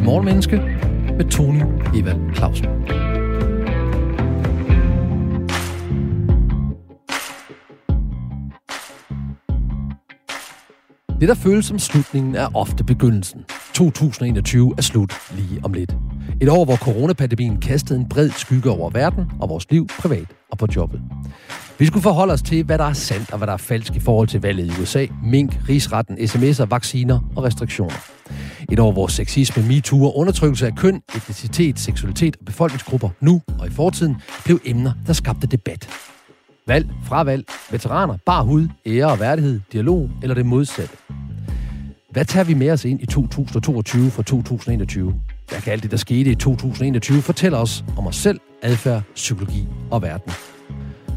til Morgenmenneske med Tony Evald Clausen. Det, der føles som slutningen, er ofte begyndelsen. 2021 er slut lige om lidt. Et år, hvor coronapandemien kastede en bred skygge over verden og vores liv, privat og på jobbet. Vi skulle forholde os til, hvad der er sandt og hvad der er falsk i forhold til valget i USA, mink, rigsretten, sms'er, vacciner og restriktioner. Et år, hvor sexisme, MeToo og undertrykkelse af køn, etnicitet, seksualitet og befolkningsgrupper nu og i fortiden blev emner, der skabte debat. Valg, fravalg, veteraner, bar hud, ære og værdighed, dialog eller det modsatte. Hvad tager vi med os ind i 2022 fra 2021? Hvad kan alt det, der skete i 2021, fortælle os om os selv, adfærd, psykologi og verden?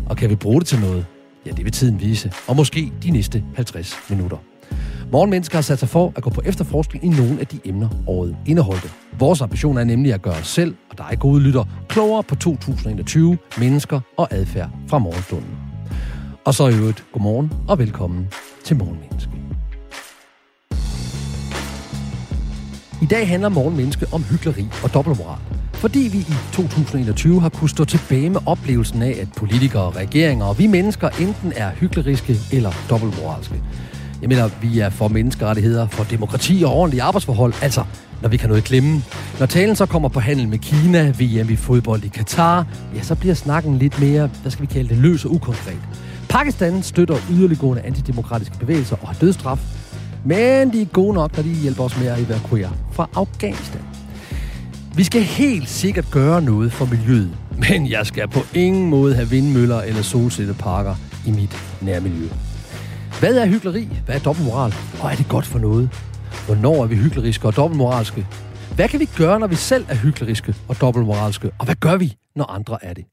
Og kan vi bruge det til noget? Ja, det vil tiden vise. Og måske de næste 50 minutter. Morgenmennesker har sat sig for at gå på efterforskning i nogle af de emner, året indeholdte. Vores ambition er nemlig at gøre os selv og dig gode lytter klogere på 2021, mennesker og adfærd fra morgenstunden. Og så i øvrigt, godmorgen og velkommen til Morgenmenneske. I dag handler Morgenmenneske om hyggeleri og dobbeltmoral. Fordi vi i 2021 har kunnet stå tilbage med oplevelsen af, at politikere, regeringer og vi mennesker enten er hykleriske eller dobbeltmoralske. Jeg mener, vi er for menneskerettigheder, for demokrati og ordentlige arbejdsforhold, altså når vi kan noget glemme. Når talen så kommer på handel med Kina, VM i fodbold i Katar, ja, så bliver snakken lidt mere, hvad skal vi kalde det, løs og ukonkret. Pakistan støtter yderliggående antidemokratiske bevægelser og har dødstraf, men de er gode nok, når de hjælper os med at evakuere fra Afghanistan. Vi skal helt sikkert gøre noget for miljøet, men jeg skal på ingen måde have vindmøller eller solcelleparker i mit nærmiljø. Hvad er hyggeleri? Hvad er dobbeltmoral? Og er det godt for noget? Hvornår er vi hykleriske og dobbeltmoralske? Hvad kan vi gøre, når vi selv er hykleriske og dobbeltmoralske? Og hvad gør vi, når andre er det?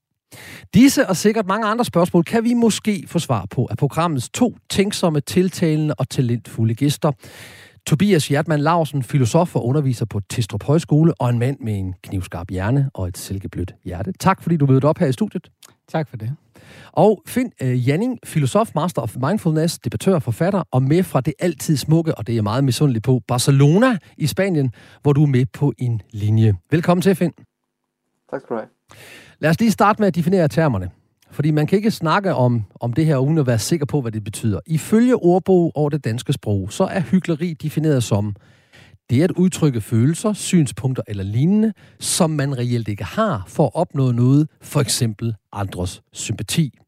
Disse og sikkert mange andre spørgsmål kan vi måske få svar på af programmets to tænksomme, tiltalende og talentfulde gæster. Tobias Hjertmann Larsen, filosof og underviser på Testrup Højskole, og en mand med en knivskarp hjerne og et silkeblødt hjerte. Tak fordi du mødte op her i studiet. Tak for det. Og Finn uh, Janning, filosof, master of mindfulness, debattør forfatter, og med fra det altid smukke, og det er jeg meget misundelig på, Barcelona i Spanien, hvor du er med på en linje. Velkommen til, Finn. Tak skal du have. Lad os lige starte med at definere termerne. Fordi man kan ikke snakke om, om det her, uden at være sikker på, hvad det betyder. Ifølge ordbog over det danske sprog, så er hyggeleri defineret som det er at udtrykke følelser, synspunkter eller lignende, som man reelt ikke har for at opnå noget, for eksempel andres sympati.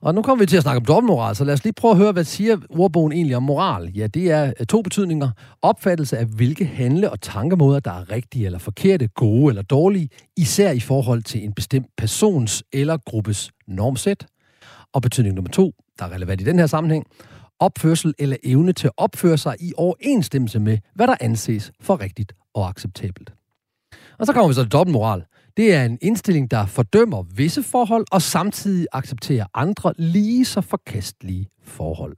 Og nu kommer vi til at snakke om dobbeltmoral, så lad os lige prøve at høre, hvad siger ordbogen egentlig om moral? Ja, det er øh, to betydninger. Opfattelse af, hvilke handle- og tankemåder, der er rigtige eller forkerte, gode eller dårlige, især i forhold til en bestemt persons eller gruppes normsæt. Og betydning nummer to, der er relevant i den her sammenhæng, opførsel eller evne til at opføre sig i overensstemmelse med, hvad der anses for rigtigt og acceptabelt. Og så kommer vi så til dobbeltmoral. Det er en indstilling, der fordømmer visse forhold og samtidig accepterer andre lige så forkastelige forhold.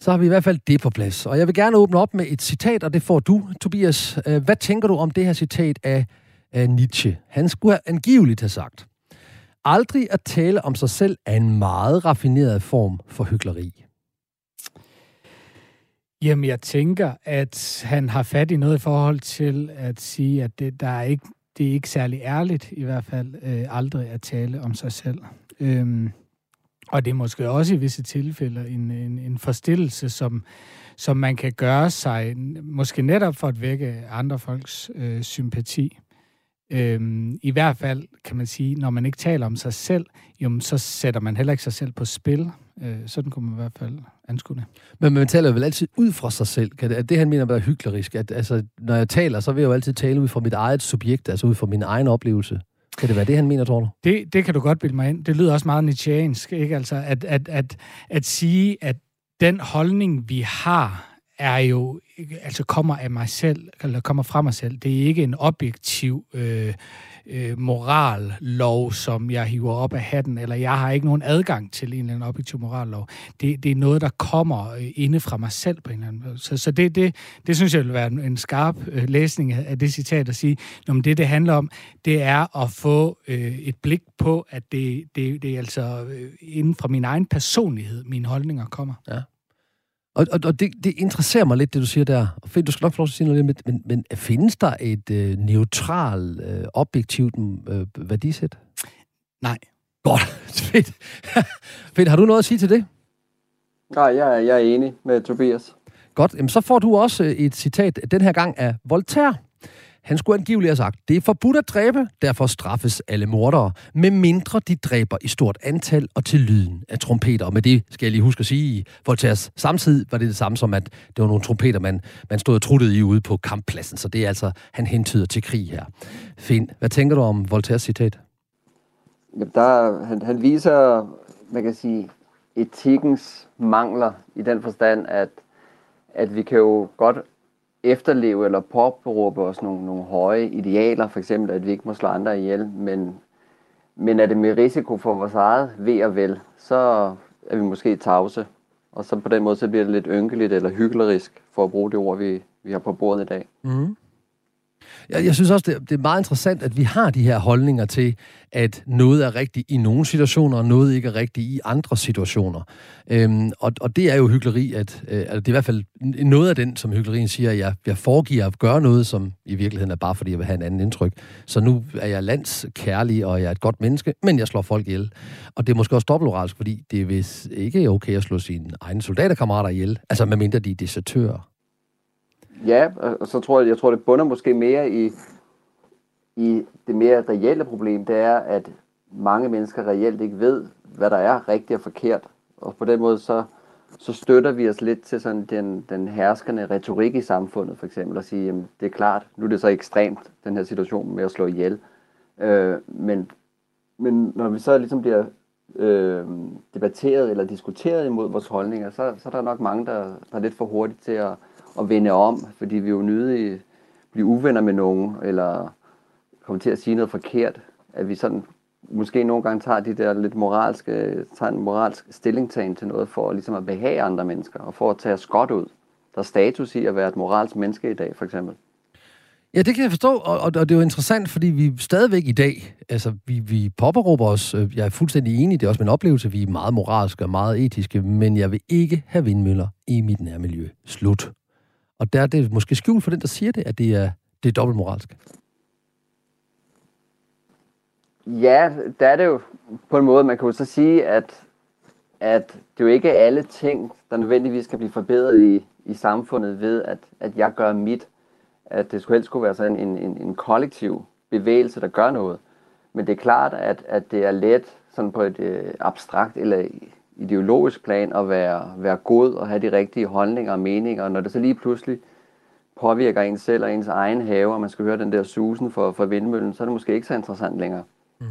Så har vi i hvert fald det på plads. Og jeg vil gerne åbne op med et citat, og det får du, Tobias. Øh, hvad tænker du om det her citat af, af Nietzsche? Han skulle angiveligt have sagt, aldrig at tale om sig selv er en meget raffineret form for hyggeleri. Jamen, jeg tænker, at han har fat i noget i forhold til at sige, at det, der er ikke, det er ikke særlig ærligt, i hvert fald øh, aldrig at tale om sig selv. Øhm, og det er måske også i visse tilfælde en, en, en forstillelse, som, som man kan gøre sig, måske netop for at vække andre folks øh, sympati. Øhm, I hvert fald kan man sige, når man ikke taler om sig selv, jamen, så sætter man heller ikke sig selv på spil. Øh, sådan kunne man i hvert fald anskue det. Men man taler vel altid ud fra sig selv. Kan det, er det, han mener, er hyklerisk? At, altså, når jeg taler, så vil jeg jo altid tale ud fra mit eget subjekt, altså ud fra min egen oplevelse. Kan det være det, han mener, tror du? Det, det kan du godt bilde mig ind. Det lyder også meget nietzscheansk, ikke? Altså, at, at, at, at sige, at den holdning, vi har, er jo, altså kommer af mig selv, eller kommer fra mig selv. Det er ikke en objektiv øh, øh, morallov, som jeg hiver op af hatten, eller jeg har ikke nogen adgang til en eller anden objektiv morallov. Det, det er noget, der kommer øh, inde fra mig selv på en eller anden måde. Så, så det, det, det synes jeg vil være en, en skarp øh, læsning af det citat at sige, når det, det handler om, det er at få øh, et blik på, at det, det, det er altså øh, inden fra min egen personlighed, mine holdninger kommer. Ja. Og, og, og det, det interesserer mig lidt, det du siger der. Fedt, du skal nok få lov til at sige noget lidt, men, men findes der et øh, neutralt, øh, objektivt øh, værdisæt? Nej. Godt, fedt. fedt, har du noget at sige til det? Nej, jeg, jeg er enig med Tobias. Godt, jamen, så får du også øh, et citat, den her gang af Voltaire. Han skulle angiveligt have sagt, det er forbudt at dræbe, derfor straffes alle mordere, med mindre de dræber i stort antal og til lyden af trompeter. Og med det skal jeg lige huske at sige, i Voltaires samtid var det det samme som, at det var nogle trompeter, man, man stod og truttede i ude på kamppladsen. Så det er altså, han hentyder til krig her. Finn, Hvad tænker du om Voltaires citat? Jamen, der, han, han viser, man kan sige, etikkens mangler i den forstand, at, at vi kan jo godt efterleve eller påberåbe os nogle, nogle høje idealer, for eksempel at vi ikke må slå andre ihjel, men, men er det med risiko for vores eget ved og vel, så er vi måske tavse. Og så på den måde, så bliver det lidt ynkeligt eller hyklerisk, for at bruge det ord, vi, vi har på bordet i dag. Mm. Jeg, jeg synes også, det, det er meget interessant, at vi har de her holdninger til, at noget er rigtigt i nogle situationer, og noget ikke er rigtigt i andre situationer. Øhm, og, og det er jo hyggeleri, at øh, altså det er i hvert fald noget af den, som hyggelerien siger, at jeg, jeg foregiver at gøre noget, som i virkeligheden er bare, fordi jeg vil have en anden indtryk. Så nu er jeg landskærlig, og jeg er et godt menneske, men jeg slår folk ihjel. Og det er måske også dobbeltmoralsk, fordi det er vist ikke okay at slå sine egne soldaterkammerater ihjel, altså medmindre de er desertører. Ja, og så tror jeg, jeg tror, det bunder måske mere i, i det mere reelle problem, det er, at mange mennesker reelt ikke ved, hvad der er rigtigt og forkert. Og på den måde, så, så støtter vi os lidt til sådan den, den herskende retorik i samfundet, for eksempel, at sige, jamen, det er klart, nu er det så ekstremt, den her situation med at slå ihjel. Øh, men, men når vi så ligesom bliver øh, debatteret eller diskuteret imod vores holdninger, så, så er der nok mange, der, der er lidt for hurtigt til at, at vende om, fordi vi jo nødig blive uvenner med nogen, eller komme til at sige noget forkert, at vi sådan måske nogle gange tager de der lidt moralske, tager en moralsk stillingtagen til noget for ligesom at behage andre mennesker, og for at tage os godt ud. Der er status i at være et moralsk menneske i dag, for eksempel. Ja, det kan jeg forstå, og, og, og det er jo interessant, fordi vi stadigvæk i dag, altså vi, vi påberåber os, øh, jeg er fuldstændig enig, det er også min oplevelse, vi er meget moralske og meget etiske, men jeg vil ikke have vindmøller i mit nærmiljø. Slut. Og der er det måske skjult for den, der siger det, at det er, det er dobbeltmoralsk. Ja, der er det jo på en måde, man kan jo så sige, at, at det er jo ikke alle ting, der nødvendigvis skal blive forbedret i, i samfundet ved, at, at jeg gør mit. At det skulle helst skulle være sådan en, en, en kollektiv bevægelse, der gør noget. Men det er klart, at, at det er let sådan på et øh, abstrakt eller ideologisk plan at være, være god og have de rigtige holdninger og meninger. Og når det så lige pludselig påvirker en selv og ens egen have, og man skal høre den der susen for, for vindmøllen, så er det måske ikke så interessant længere. Mm.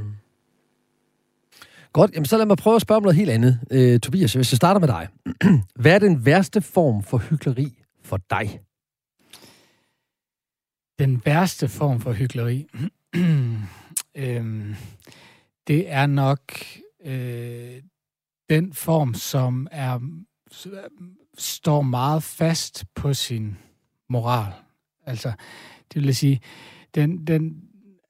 Godt, jamen så lad mig prøve at spørge om noget helt andet. Øh, Tobias, hvis jeg starter med dig. Hvad er den værste form for hyggeleri for dig? Den værste form for hyggeleri, øhm, det er nok øh, den form, som er står meget fast på sin moral. Altså, det vil sige, den, den,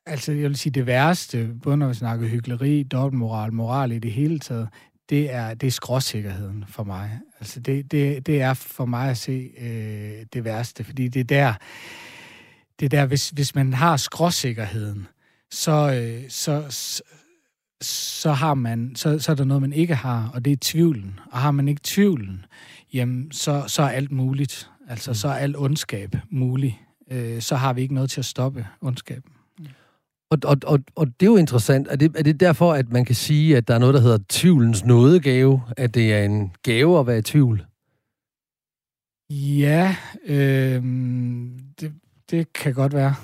altså, jeg vil sige, det værste, både når vi snakker hyggeleri, dobbeltmoral, moral i det hele taget, det er, det er skråsikkerheden for mig. Altså, det, det, det er for mig at se øh, det værste, fordi det er der, det er der hvis, hvis man har skråsikkerheden, så, øh, så, så, har man, så, så er der noget, man ikke har, og det er tvivlen. Og har man ikke tvivlen, jamen, så, så er alt muligt. Altså, så er alt ondskab mulig. Øh, så har vi ikke noget til at stoppe ondskaben. Og, og, og, og det er jo interessant. Er det, er det derfor, at man kan sige, at der er noget, der hedder tvivlens nådegave? At det er en gave at være i tvivl? Ja, øh, det, det kan godt være.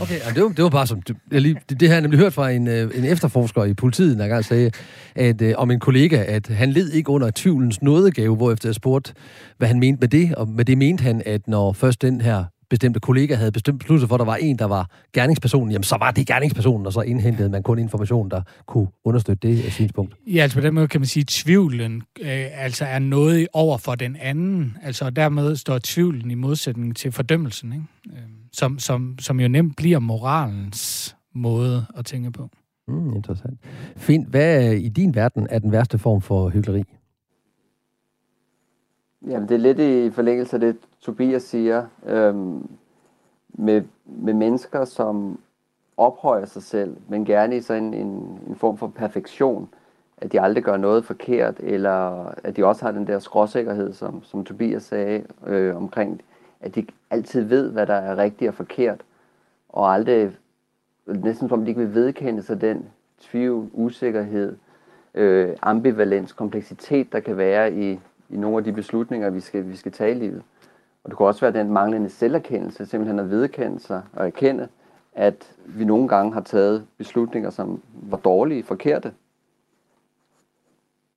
Okay, ja, det, var, det var bare som... Jeg lige, det, det har jeg nemlig hørt fra en, øh, en efterforsker i politiet, der gang sagde, at, øh, om en kollega, at han led ikke under tvivlens nådegave, hvorefter jeg spurgte, hvad han mente med det, og med det mente han, at når først den her bestemte kollega havde bestemt besluttet for, at der var en, der var gerningspersonen, jamen så var det gerningspersonen, og så indhentede man kun information, der kunne understøtte det øh, synspunkt. Ja, altså på den måde kan man sige, at tvivlen øh, altså er noget over for den anden. Altså dermed står tvivlen i modsætning til fordømmelsen, ikke? Øh, som, som, som jo nemt bliver moralens måde at tænke på. Mm, interessant. Fint. Hvad i din verden er den værste form for hyggeleri? Jamen, det er lidt i forlængelse af det, Tobias siger. Øhm, med, med mennesker, som ophøjer sig selv, men gerne i sådan en, en form for perfektion, at de aldrig gør noget forkert, eller at de også har den der skråsikkerhed, som, som Tobias sagde øh, omkring, at de altid ved, hvad der er rigtigt og forkert, og aldrig, næsten som de ikke vil vedkende sig den tvivl, usikkerhed, øh, ambivalens, kompleksitet, der kan være i, i nogle af de beslutninger, vi skal, vi skal tage i livet. Og det kunne også være den manglende selverkendelse, simpelthen at vedkende sig og erkende, at vi nogle gange har taget beslutninger, som var dårlige, forkerte.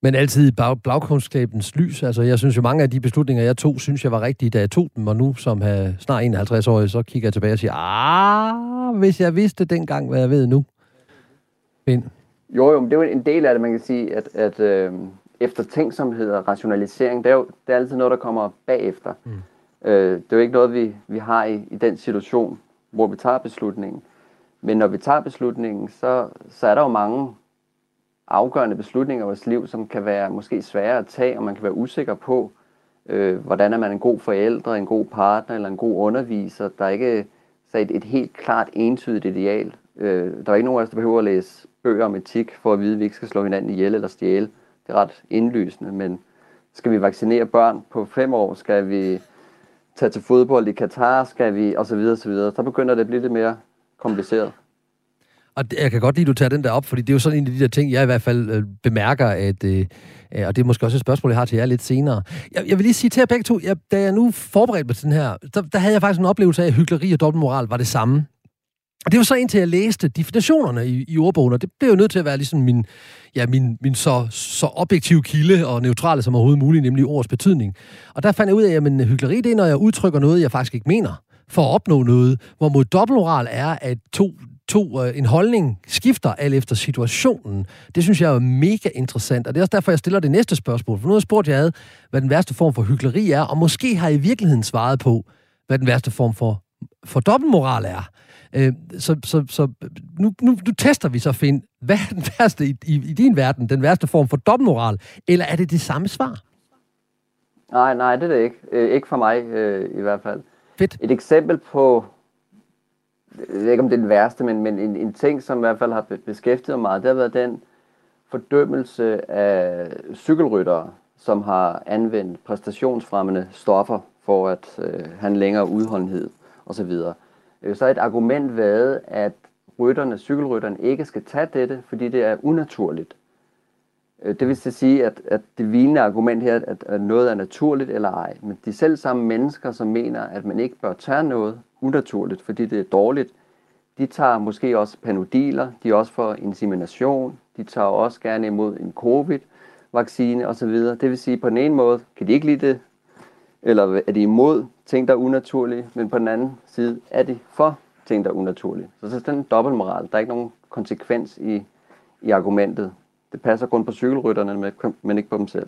Men altid i bagkundskabens lys. Altså, jeg synes jo, mange af de beslutninger, jeg tog, synes jeg var rigtige, da jeg tog dem. Og nu, som her, snart 51 år, så kigger jeg tilbage og siger, ah, hvis jeg vidste dengang, hvad jeg ved nu. Men. Jo, jo, men det er jo en del af det, man kan sige, at, at øh, eftertænksomhed og rationalisering, det er jo det er altid noget, der kommer bagefter. Mm. Øh, det er jo ikke noget, vi, vi har i, i den situation, hvor vi tager beslutningen. Men når vi tager beslutningen, så, så er der jo mange afgørende beslutninger i vores liv, som kan være måske svære at tage, og man kan være usikker på, øh, hvordan er man en god forælder, en god partner eller en god underviser. Der er ikke så et, et helt klart entydigt ideal. Øh, der er ikke nogen af os, der behøver at læse bøger om etik, for at vide, at vi ikke skal slå hinanden ihjel eller stjæle. Det er ret indlysende, men skal vi vaccinere børn på fem år? Skal vi tage til fodbold i Katar? Skal vi? Og så videre, og så videre. Så begynder det at blive lidt mere kompliceret. Og jeg kan godt lide, at du tager den der op, fordi det er jo sådan en af de der ting, jeg i hvert fald øh, bemærker, at, øh, øh, og det er måske også et spørgsmål, jeg har til jer lidt senere. Jeg, jeg vil lige sige til jer begge to, jeg, da jeg nu forberedte mig til den her, der, der havde jeg faktisk en oplevelse af, at hyggeleri og dobbeltmoral var det samme. Og det var så indtil jeg læste definitionerne i, i ordbogen, og det blev jo nødt til at være ligesom min, ja, min, min så, så objektive kilde og neutrale som overhovedet muligt, nemlig ordets betydning. Og der fandt jeg ud af, at hyggeleri, det er, når jeg udtrykker noget, jeg faktisk ikke mener, for at opnå noget. hvor mod dobbeltmoral er, at to, to, øh, en holdning skifter alt efter situationen. Det synes jeg er mega interessant, og det er også derfor, jeg stiller det næste spørgsmål. For nu har jeg spurgt jer, hvad den værste form for hyggeleri er, og måske har I i virkeligheden svaret på, hvad den værste form for, for dobbeltmoral er. Øh, så så, så nu, nu, nu tester vi så, Finn, hvad er den værste i, i, i din verden, den værste form for dobbeltmoral, eller er det det samme svar? Nej, nej, det er det ikke. Øh, ikke for mig øh, i hvert fald. Fedt. Et eksempel på, jeg ved ikke om det er den værste, men, men en, en ting, som i hvert fald har beskæftiget mig meget, det har været den fordømmelse af cykelryttere, som har anvendt præstationsfremmende stoffer for at øh, have en længere udholdenhed osv. Så er et argument været, at rytterne, cykelrytterne ikke skal tage dette, fordi det er unaturligt. Øh, det vil sige, at, at det vigende argument her, at, at noget er naturligt eller ej. Men de selv samme mennesker, som mener, at man ikke bør tage noget unaturligt, fordi det er dårligt, de tager måske også panodiler, de er også for insemination, de tager også gerne imod en covid-vaccine osv. Det vil sige, at på den ene måde kan de ikke lide det, eller er de imod ting, der er unaturlige, men på den anden side er de for ting, der er unaturlige. Så det er dobbeltmoral. Der er ikke nogen konsekvens i, i argumentet. Det passer kun på cykelrytterne, men ikke på dem selv.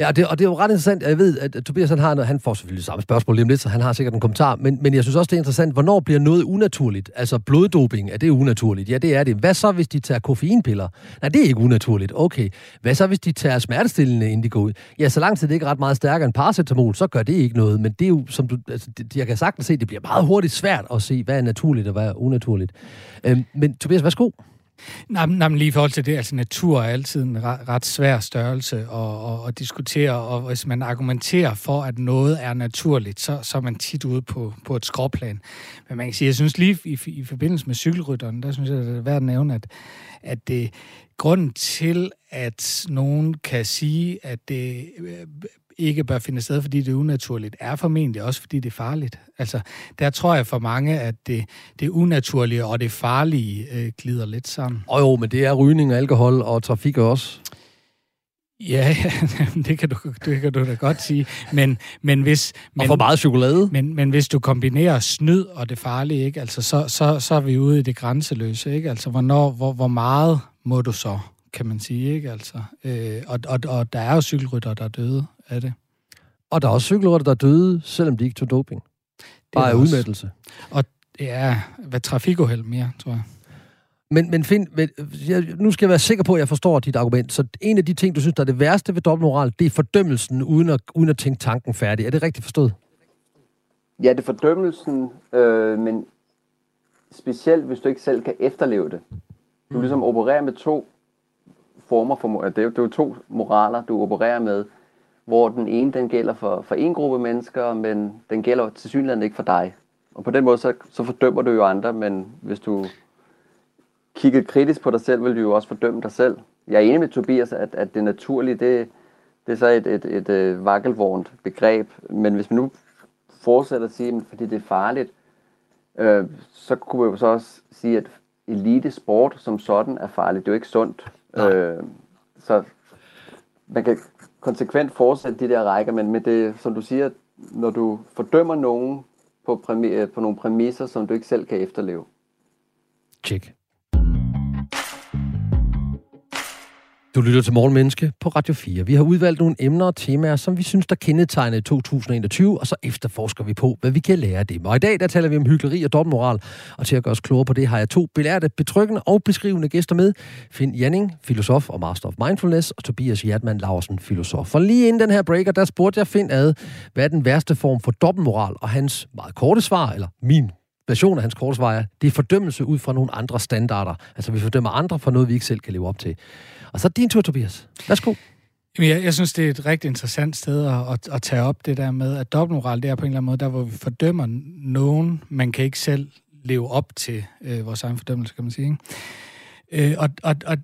Ja, det, og det er jo ret interessant. Jeg ved, at Tobias han, har, noget, han får selvfølgelig samme spørgsmål lige om lidt, så han har sikkert en kommentar. Men, men jeg synes også, det er interessant, hvornår bliver noget unaturligt? Altså bloddoping, er det unaturligt? Ja, det er det. Hvad så, hvis de tager koffeinpiller? Nej, det er ikke unaturligt. Okay. Hvad så, hvis de tager smertestillende, inden de går ud? Ja, så lang tid det ikke er ret meget stærkere end paracetamol, så gør det ikke noget. Men det er jo, som du, altså, det, jeg kan sagtens se, det bliver meget hurtigt svært at se, hvad er naturligt og hvad er unaturligt. Øhm, men Tobias, værsgo. Nej, nej, men lige i forhold til det, altså natur er altid en ret, ret svær størrelse at, at, at diskutere, og hvis man argumenterer for, at noget er naturligt, så, så er man tit ude på, på et skråplan. Men man kan sige, jeg synes lige i, i forbindelse med cykelrytteren, der synes jeg, det er værd at nævne, at, at det, grunden til, at nogen kan sige, at det øh, ikke bør finde sted, fordi det er unaturligt, er formentlig også, fordi det er farligt. Altså, der tror jeg for mange, at det, det unaturlige og det farlige øh, glider lidt sammen. Og jo, men det er rygning, alkohol og trafik også. Ja, det kan, du, det kan du da godt sige. Men, men hvis, men, og for meget chokolade. Men, men hvis du kombinerer snyd og det farlige, ikke? Altså, så, så, så er vi ude i det grænseløse. Ikke? Altså, hvornår, hvor, hvor meget må du så, kan man sige. Ikke? Altså, øh, og, og, og der er jo cykelrytter, der er døde af det. Og der er også cykelrytter, der er døde, selvom de ikke tog doping. Bare af udmattelse. Og ja, hvad trafikuheld mere, tror jeg. Men, men find, men, jeg, nu skal jeg være sikker på, at jeg forstår dit argument. Så en af de ting, du synes, der er det værste ved dobbeltmoral, det er fordømmelsen, uden at, uden at tænke tanken færdig. Er det rigtigt forstået? Ja, det er fordømmelsen, øh, men specielt hvis du ikke selv kan efterleve det. Du mm. ligesom opererer med to former for, det er, jo, det er jo to moraler, du opererer med, hvor den ene, den gælder for, for en gruppe mennesker, men den gælder til synligheden ikke for dig. Og på den måde, så, så fordømmer du jo andre, men hvis du kigger kritisk på dig selv, vil du jo også fordømme dig selv. Jeg er enig med Tobias, at, at det naturlige, det, det er så et, et, et, et øh, vakkelvornt begreb, men hvis man nu fortsætter at sige, at fordi det er farligt, øh, så kunne vi jo så også sige, at elitesport som sådan er farligt. Det er jo ikke sundt. Øh, så man kan konsekvent fortsætte de der rækker, men med det, som du siger, når du fordømmer nogen på, præmi- på nogle præmisser, som du ikke selv kan efterleve. Tjek. Du lytter til Morgenmenneske på Radio 4. Vi har udvalgt nogle emner og temaer, som vi synes, der kendetegner 2021, og så efterforsker vi på, hvad vi kan lære af dem. Og i dag, der taler vi om hyggeleri og dobbeltmoral, og til at gøre os klogere på det, har jeg to belærte, betryggende og beskrivende gæster med. Finn Janning, filosof og master of mindfulness, og Tobias Hjertmann Larsen, filosof. For lige inden den her breaker, der spurgte jeg Finn ad, hvad er den værste form for dobbeltmoral, og hans meget korte svar, eller min version af hans korsvejer, det er fordømmelse ud fra nogle andre standarder. Altså vi fordømmer andre for noget, vi ikke selv kan leve op til. Og så din tur, Tobias. Værsgo. Jeg, jeg synes, det er et rigtig interessant sted at, at, at tage op det der med, at dobbeltmoral, det er på en eller anden måde, der hvor vi fordømmer nogen, man kan ikke selv leve op til øh, vores egen fordømmelse, kan man sige. Ikke? Øh, og, og, og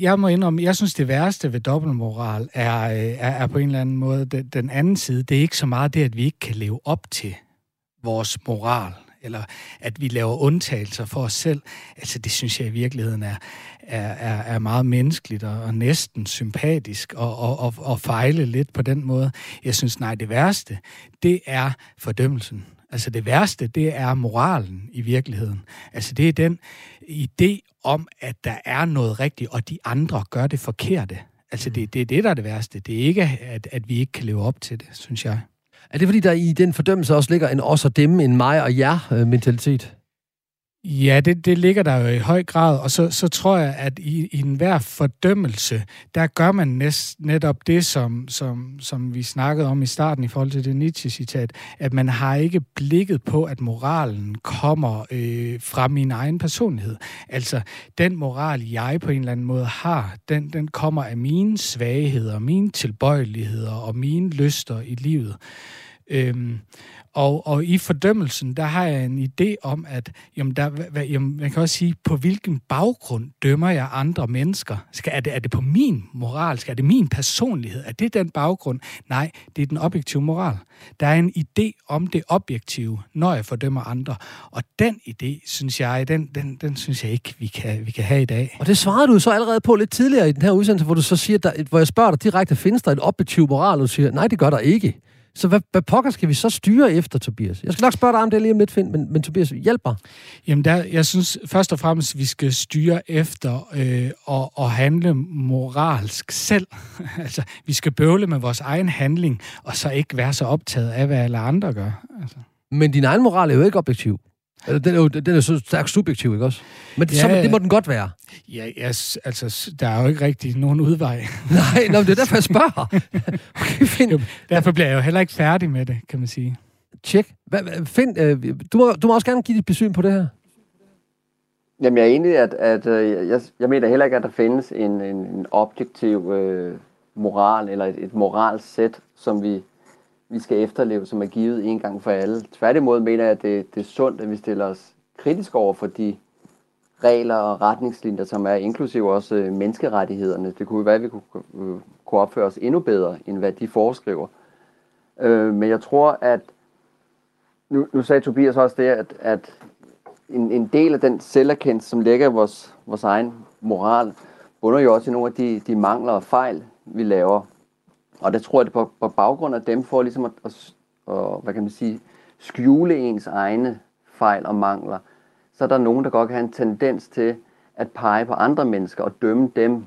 jeg må indrømme, jeg synes, det værste ved dobbeltmoral er, øh, er, er på en eller anden måde den, den anden side. Det er ikke så meget det, at vi ikke kan leve op til vores moral eller at vi laver undtagelser for os selv. Altså det synes jeg i virkeligheden er, er, er, er meget menneskeligt og, og næsten sympatisk og, og, og, og fejle lidt på den måde. Jeg synes, nej, det værste, det er fordømmelsen. Altså det værste, det er moralen i virkeligheden. Altså det er den idé om, at der er noget rigtigt, og de andre gør det forkerte. Altså det, det er det, der er det værste. Det er ikke, at, at vi ikke kan leve op til det, synes jeg. Er det fordi, der i den fordømmelse også ligger en os og dem, en mig og jer øh, mentalitet? Ja, det, det ligger der jo i høj grad, og så, så tror jeg, at i, i enhver fordømmelse, der gør man næst, netop det, som, som, som vi snakkede om i starten i forhold til det Nietzsche-citat, at man har ikke blikket på, at moralen kommer øh, fra min egen personlighed. Altså, den moral, jeg på en eller anden måde har, den, den kommer af mine svagheder, mine tilbøjeligheder og mine lyster i livet. Øhm, og, og i fordømmelsen, der har jeg en idé om, at jamen der, hvad, jamen, man kan også sige, på hvilken baggrund dømmer jeg andre mennesker? Skal, er, det, er det på min moral? Skal, er det min personlighed? Er det den baggrund? Nej, det er den objektive moral. Der er en idé om det objektive, når jeg fordømmer andre. Og den idé, synes jeg, den, den, den synes jeg ikke, vi kan, vi kan have i dag. Og det svarede du så allerede på lidt tidligere i den her udsendelse, hvor du så siger, der, hvor jeg spørger dig direkte, findes der en objektiv moral? Og du siger, nej, det gør der ikke. Så hvad, hvad pokker skal vi så styre efter, Tobias? Jeg skal nok spørge dig om det lige om lidt, Finn, men, men Tobias, hjælp mig. Jamen, der, jeg synes først og fremmest, vi skal styre efter øh, og, og handle moralsk selv. altså, vi skal bøvle med vores egen handling, og så ikke være så optaget af, hvad alle andre gør. Altså. Men din egen moral er jo ikke objektiv. Den er jo den er så stærkt subjektiv, ikke også? Men ja, så, det må den godt være. Ja, yes, altså, der er jo ikke rigtig nogen udvej. Nej, nå, det er derfor, jeg spørger. Okay, find. Jo, derfor bliver jeg jo heller ikke færdig med det, kan man sige. Tjek. Find, øh, du, må, du må også gerne give dit besyn på det her. Jamen, jeg er enig, at, at øh, jeg, jeg mener heller ikke, at der findes en, en, en objektiv øh, moral, eller et, et moralsæt, som vi vi skal efterleve, som er givet en gang for alle. Tværtimod mener jeg, at det, det er sundt, at vi stiller os kritisk over for de regler og retningslinjer, som er inklusive også øh, menneskerettighederne. Det kunne være, at vi kunne, øh, kunne opføre os endnu bedre, end hvad de foreskriver. Øh, men jeg tror, at nu, nu sagde Tobias også det, at, at en, en del af den selverkendelse, som ligger i vores, vores egen moral, bunder jo også i nogle af de, de mangler og fejl, vi laver. Og det tror jeg, at på, på baggrund af dem, for ligesom at, at, at, hvad kan man sige, skjule ens egne fejl og mangler, så er der nogen, der godt kan have en tendens til at pege på andre mennesker og dømme dem.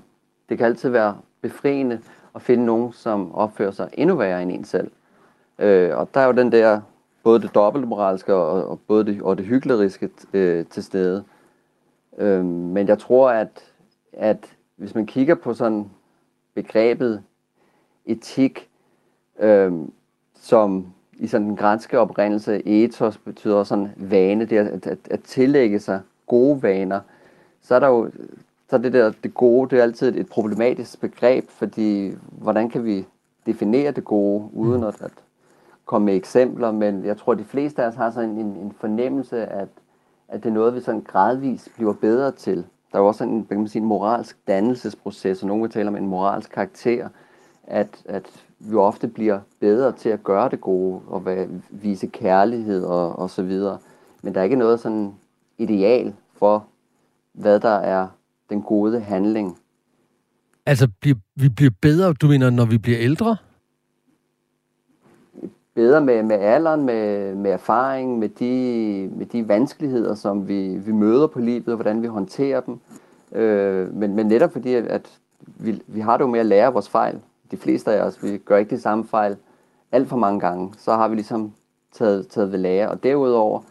Det kan altid være befriende at finde nogen, som opfører sig endnu værre end en selv. Øh, og der er jo den der, både det dobbeltmoralske og, og både det, og det hykleriske øh, til stede. Øh, men jeg tror, at, at hvis man kigger på sådan begrebet etik, øh, som i sådan den græske oprindelse, ethos betyder sådan vane, det at, at, at tillægge sig gode vaner, så er der jo så det der det gode, det er altid et problematisk begreb, fordi hvordan kan vi definere det gode, uden at, at komme med eksempler, men jeg tror, at de fleste af os har sådan en, en fornemmelse, at, at det er noget, vi sådan gradvist bliver bedre til. Der er jo også sådan en, kan man sige, en moralsk dannelsesproces, og nogen vil tale om en moralsk karakter, at, at vi ofte bliver bedre til at gøre det gode, og vise kærlighed og, og så videre. Men der er ikke noget sådan ideal for, hvad der er den gode handling. Altså, vi bliver bedre, du mener, når vi bliver ældre? Bedre med, med alderen, med, med erfaring, med de, med de vanskeligheder, som vi, vi møder på livet, og hvordan vi håndterer dem. Øh, men, men netop fordi, at, at vi, vi har det jo med at lære vores fejl. De fleste af os, vi gør ikke de samme fejl alt for mange gange. Så har vi ligesom taget, taget ved lære. Og derudover,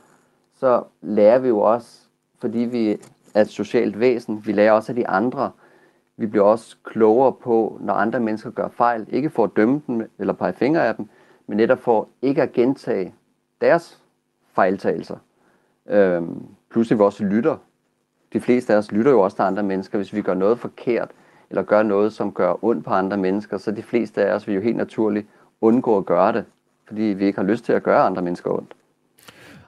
så lærer vi jo også, fordi vi er et socialt væsen. Vi lærer også af de andre. Vi bliver også klogere på, når andre mennesker gør fejl. Ikke for at dømme dem eller pege fingre af dem, men netop for ikke at gentage deres fejltagelser. Øhm, pludselig vi også lytter. De fleste af os lytter jo også til andre mennesker. Hvis vi gør noget forkert, eller gør noget, som gør ondt på andre mennesker, så de fleste af os vil jo helt naturligt undgå at gøre det, fordi vi ikke har lyst til at gøre andre mennesker ondt.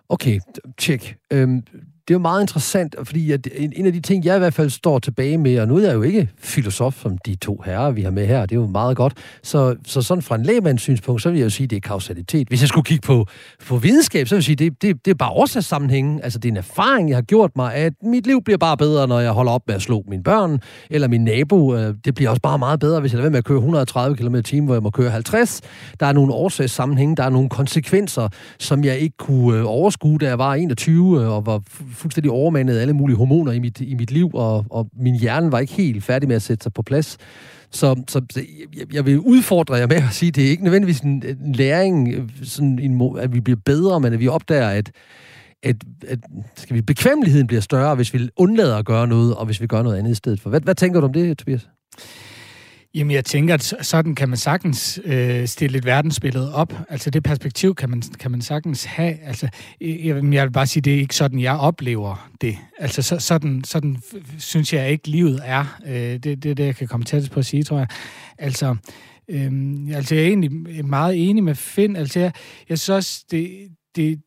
Okay, tjek. Øhm, det er jo meget interessant, fordi at en af de ting, jeg i hvert fald står tilbage med, og nu er jeg jo ikke filosof som de to herrer, vi har med her, det er jo meget godt, så, så sådan fra en lægemands synspunkt, så vil jeg jo sige, at det er kausalitet. Hvis jeg skulle kigge på, på videnskab, så vil jeg sige, at det, det, det er bare årsagssammenhængen. Altså det er en erfaring, jeg har gjort mig, at mit liv bliver bare bedre, når jeg holder op med at slå mine børn, eller min nabo. Øh, det bliver også bare meget bedre, hvis jeg lader være med at køre 130 km i hvor jeg må køre 50. Der er nogle årsagssammenhænge, der er nogle konsekvenser, som jeg ikke kunne øh, overskue, da jeg var 21 øh, og var fuldstændig overmandet alle mulige hormoner i mit, i mit liv, og, og min hjerne var ikke helt færdig med at sætte sig på plads. Så, så jeg, jeg vil udfordre jer med at sige, at det er ikke nødvendigvis en, en læring, sådan en, at vi bliver bedre, men at vi opdager, at, at, at skal vi, bekvemmeligheden bliver større, hvis vi undlader at gøre noget, og hvis vi gør noget andet i stedet for. Hvad, hvad tænker du om det, Tobias? Jamen, jeg tænker, at sådan kan man sagtens øh, stille et verdensbillede op. Altså, det perspektiv kan man, kan man sagtens have. Altså, jeg, jeg vil bare sige, det er ikke sådan, jeg oplever det. Altså, så, sådan, sådan synes jeg ikke, livet er. Øh, det, det er det, jeg kan komme tættest på at sige, tror jeg. Altså, øh, altså jeg er egentlig meget enig med Finn. Altså, jeg, jeg synes også, det, det,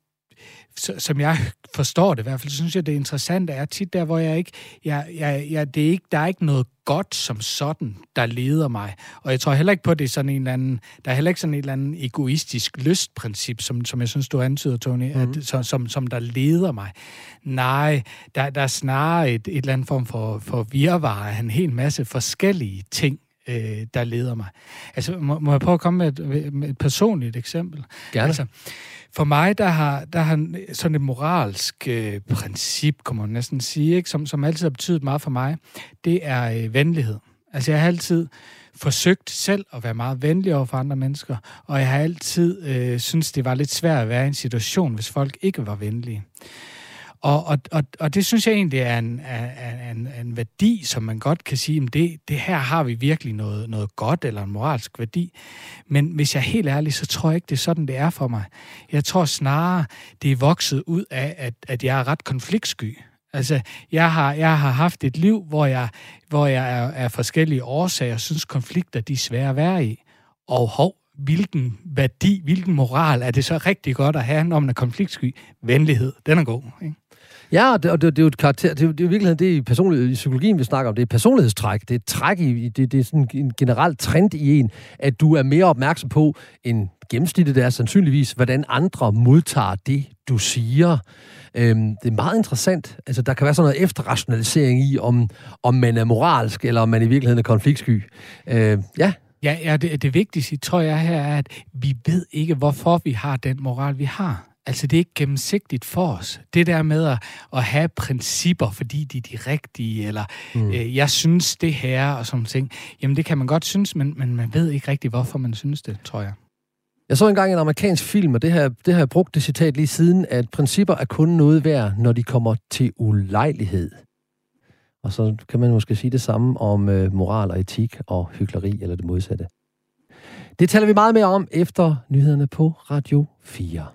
som jeg forstår det i hvert fald, så synes jeg, det interessante er tit der, hvor jeg ikke, jeg, jeg, jeg, det er ikke, der er ikke noget godt som sådan, der leder mig. Og jeg tror heller ikke på, at det er sådan en eller anden, der er heller ikke sådan en eller anden egoistisk lystprincip, som, som jeg synes, du antyder, Tony, mm. at, mhm. som, som, som der leder mig. Nej, der, der er snarere et, et eller andet form for, for virvare af en hel masse forskellige ting, øh, der leder mig. Altså, må, må jeg prøve at komme med et, med et personligt eksempel? Gerne. Altså, for mig, der har, der har sådan et moralsk øh, princip, kan man næsten sige, ikke? Som, som altid har betydet meget for mig, det er øh, venlighed. Altså, jeg har altid forsøgt selv at være meget venlig over for andre mennesker, og jeg har altid øh, synes det var lidt svært at være i en situation, hvis folk ikke var venlige. Og, og, og, og det synes jeg egentlig er en, en, en, en værdi, som man godt kan sige, at det, det her har vi virkelig noget, noget godt eller en moralsk værdi. Men hvis jeg er helt ærlig, så tror jeg ikke, det er sådan, det er for mig. Jeg tror snarere, det er vokset ud af, at, at jeg er ret konfliktsky. Altså, jeg har, jeg har haft et liv, hvor jeg, hvor jeg er, er forskellige årsager synes, konflikter de er svære at være i. Og hov, hvilken værdi, hvilken moral er det så rigtig godt at have, når man er konfliktsky? Venlighed, den er god. Ikke? Ja, og det, det, det er jo et karakter, det det er jo virkeligheden det i, personlig, i psykologien, vi snakker om, det er personlighedstræk, det er et træk i, det, det er sådan en generel trend i en, at du er mere opmærksom på, en gennemsnittet er sandsynligvis, hvordan andre modtager det, du siger. Øhm, det er meget interessant. Altså, der kan være sådan noget efterrationalisering i, om, om man er moralsk, eller om man i virkeligheden er konfliktsky. Øh, ja, Ja, ja det, det vigtigste, tror jeg her, er, at vi ved ikke, hvorfor vi har den moral, vi har. Altså, det er ikke gennemsigtigt for os. Det der med at, at have principper, fordi de er de rigtige, eller mm. øh, jeg synes det her, og sådan ting. Jamen, det kan man godt synes, men, men man ved ikke rigtig, hvorfor man synes det, tror jeg. Jeg så engang en amerikansk film, og det har, det har jeg brugt det citat lige siden, at principper er kun noget værd, når de kommer til ulejlighed. Og så kan man måske sige det samme om øh, moral og etik og hyggeleri, eller det modsatte. Det taler vi meget mere om efter nyhederne på Radio 4.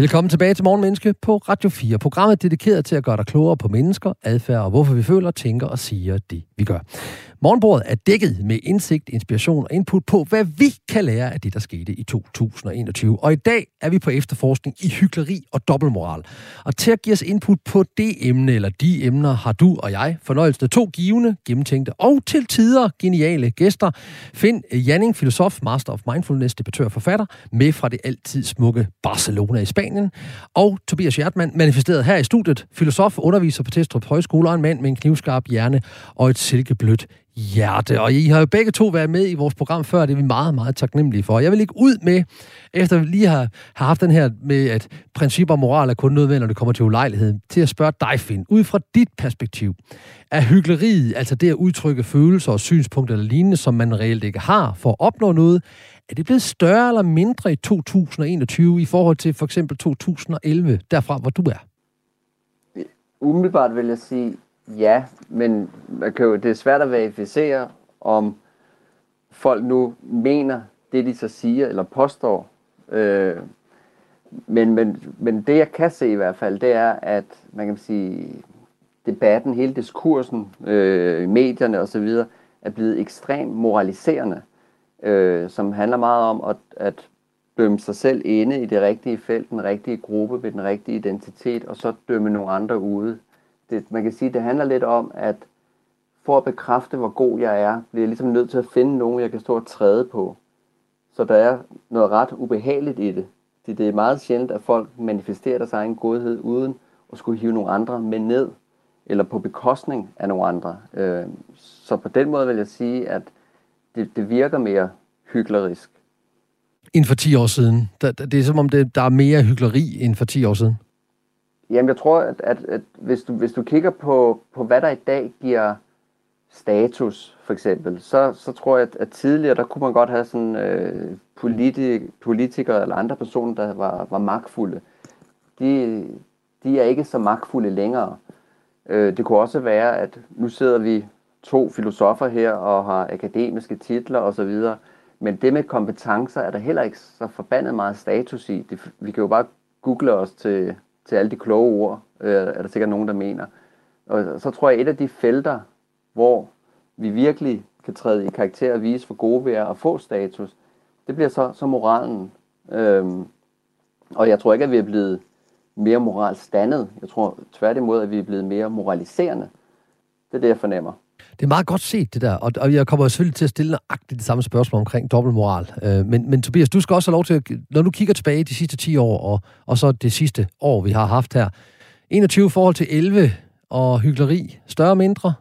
Velkommen tilbage til Morgenmenneske på Radio 4. Programmet er dedikeret til at gøre dig klogere på mennesker, adfærd og hvorfor vi føler, tænker og siger det, vi gør. Morgenbordet er dækket med indsigt, inspiration og input på, hvad vi kan lære af det, der skete i 2021. Og i dag er vi på efterforskning i hykleri og dobbeltmoral. Og til at give os input på det emne, eller de emner, har du og jeg fornøjelsen af to givende, gennemtænkte og til tider geniale gæster. Find øh, Janning, filosof, master of mindfulness, debattør og forfatter, med fra det altid smukke Barcelona i Spanien. Og Tobias Hjertmann, manifesteret her i studiet, filosof, underviser på Testrup Højskole og en mand med en knivskarp hjerne og et silkeblødt hjerte. Og I har jo begge to været med i vores program før, det er vi meget, meget taknemmelige for. Jeg vil ikke ud med, efter vi lige har, har haft den her med, at principper og moral er kun nødvendigt, når det kommer til ulejligheden, til at spørge dig, Finn, ud fra dit perspektiv. Er hyggeleriet, altså det at udtrykke følelser og synspunkter eller lignende, som man reelt ikke har for at opnå noget, er det blevet større eller mindre i 2021 i forhold til for eksempel 2011, derfra hvor du er? Umiddelbart vil jeg sige, Ja, men man kan jo, det er svært at verificere, om folk nu mener det, de så siger eller påstår. Øh, men, men, men det, jeg kan se i hvert fald, det er, at man kan sige, debatten, hele diskursen, øh, medierne osv., er blevet ekstremt moraliserende, øh, som handler meget om at, at dømme sig selv inde i det rigtige felt, den rigtige gruppe med den rigtige identitet, og så dømme nogle andre ude det, man kan sige, det handler lidt om, at for at bekræfte, hvor god jeg er, bliver jeg ligesom nødt til at finde nogen, jeg kan stå og træde på. Så der er noget ret ubehageligt i det. Det, det er meget sjældent, at folk manifesterer deres egen godhed, uden at skulle hive nogle andre med ned, eller på bekostning af nogle andre. Øh, så på den måde vil jeg sige, at det, det virker mere hyklerisk. End for 10 år siden? Det er som om, det, der er mere hykleri end for 10 år siden? Jamen, jeg tror, at, at, at hvis, du, hvis du kigger på, på, hvad der i dag giver status, for eksempel, så, så tror jeg, at, at tidligere, der kunne man godt have sådan øh, politi, politikere eller andre personer, der var, var magtfulde. De, de er ikke så magtfulde længere. Øh, det kunne også være, at nu sidder vi to filosofer her og har akademiske titler osv., men det med kompetencer er der heller ikke så forbandet meget status i. Det, vi kan jo bare google os til til alle de kloge ord, øh, er der sikkert nogen, der mener. Og så tror jeg, et af de felter, hvor vi virkelig kan træde i karakter og vise for gode vi er og få status, det bliver så, så moralen. Øhm, og jeg tror ikke, at vi er blevet mere moralstandet. Jeg tror tværtimod, at vi er blevet mere moraliserende. Det er det, jeg fornemmer. Det er meget godt set, det der. Og, og jeg kommer selvfølgelig til at stille nøjagtigt det samme spørgsmål omkring dobbeltmoral. Øh, men, men Tobias, du skal også have lov til, at, når du kigger tilbage de sidste 10 år, og, og så det sidste år, vi har haft her. 21 forhold til 11 og hyggeleri. Større og mindre?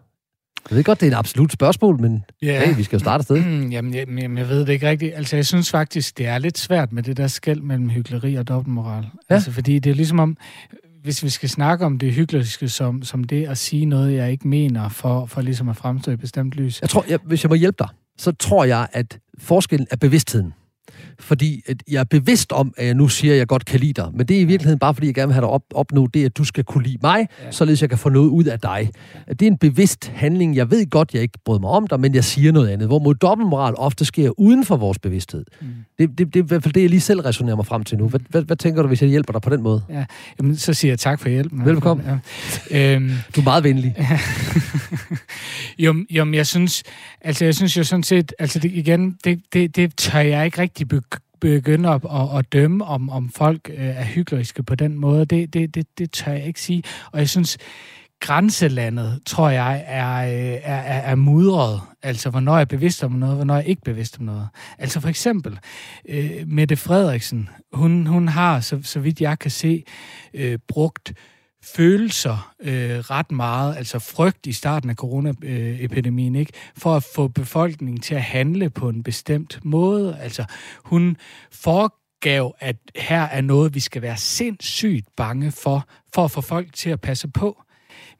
Jeg ved godt, det er et absolut spørgsmål, men ja. hey, vi skal jo starte sted. Mm, jamen, jeg, jamen, jeg ved det ikke rigtigt. Altså, jeg synes faktisk, det er lidt svært med det der skæld mellem hyggeleri og dobbeltmoral. Ja. Altså, fordi det er ligesom om, hvis vi skal snakke om det hyggelige som, som det at sige noget, jeg ikke mener, for, for ligesom at fremstå i bestemt lys. Jeg tror, jeg, hvis jeg må hjælpe dig, så tror jeg, at forskellen er bevidstheden fordi at jeg er bevidst om, at jeg nu siger, at jeg godt kan lide dig. Men det er i virkeligheden bare, fordi jeg gerne vil have dig op, opnå det, at du skal kunne lide mig, ja. således jeg kan få noget ud af dig. Det er en bevidst handling. Jeg ved godt, jeg ikke bryder mig om dig, men jeg siger noget andet. Hvor mod dobbeltmoral ofte sker uden for vores bevidsthed. Mm. Det, det, det er i hvert fald det, jeg lige selv resonerer mig frem til nu. Hvad, hvad, hvad tænker du, hvis jeg hjælper dig på den måde? Ja, Jamen, så siger jeg tak for hjælpen. Velkommen. Ja. Øhm, du er meget venlig. jo, jo, jeg synes, altså jeg synes jo sådan set, altså det, igen, det, det, det tør jeg ikke rigtig begynde at, at, at dømme, om, om folk øh, er hykleriske på den måde. Det, det, det, det tør jeg ikke sige. Og jeg synes, grænselandet, tror jeg, er, øh, er, er, er mudret. Altså, hvornår jeg er bevidst om noget, hvornår jeg er ikke bevidst om noget. Altså for eksempel, øh, Mette Frederiksen, hun, hun har, så, så vidt jeg kan se, øh, brugt følelser øh, ret meget, altså frygt i starten af coronaepidemien, ikke? for at få befolkningen til at handle på en bestemt måde. Altså hun foregav, at her er noget, vi skal være sindssygt bange for, for at få folk til at passe på.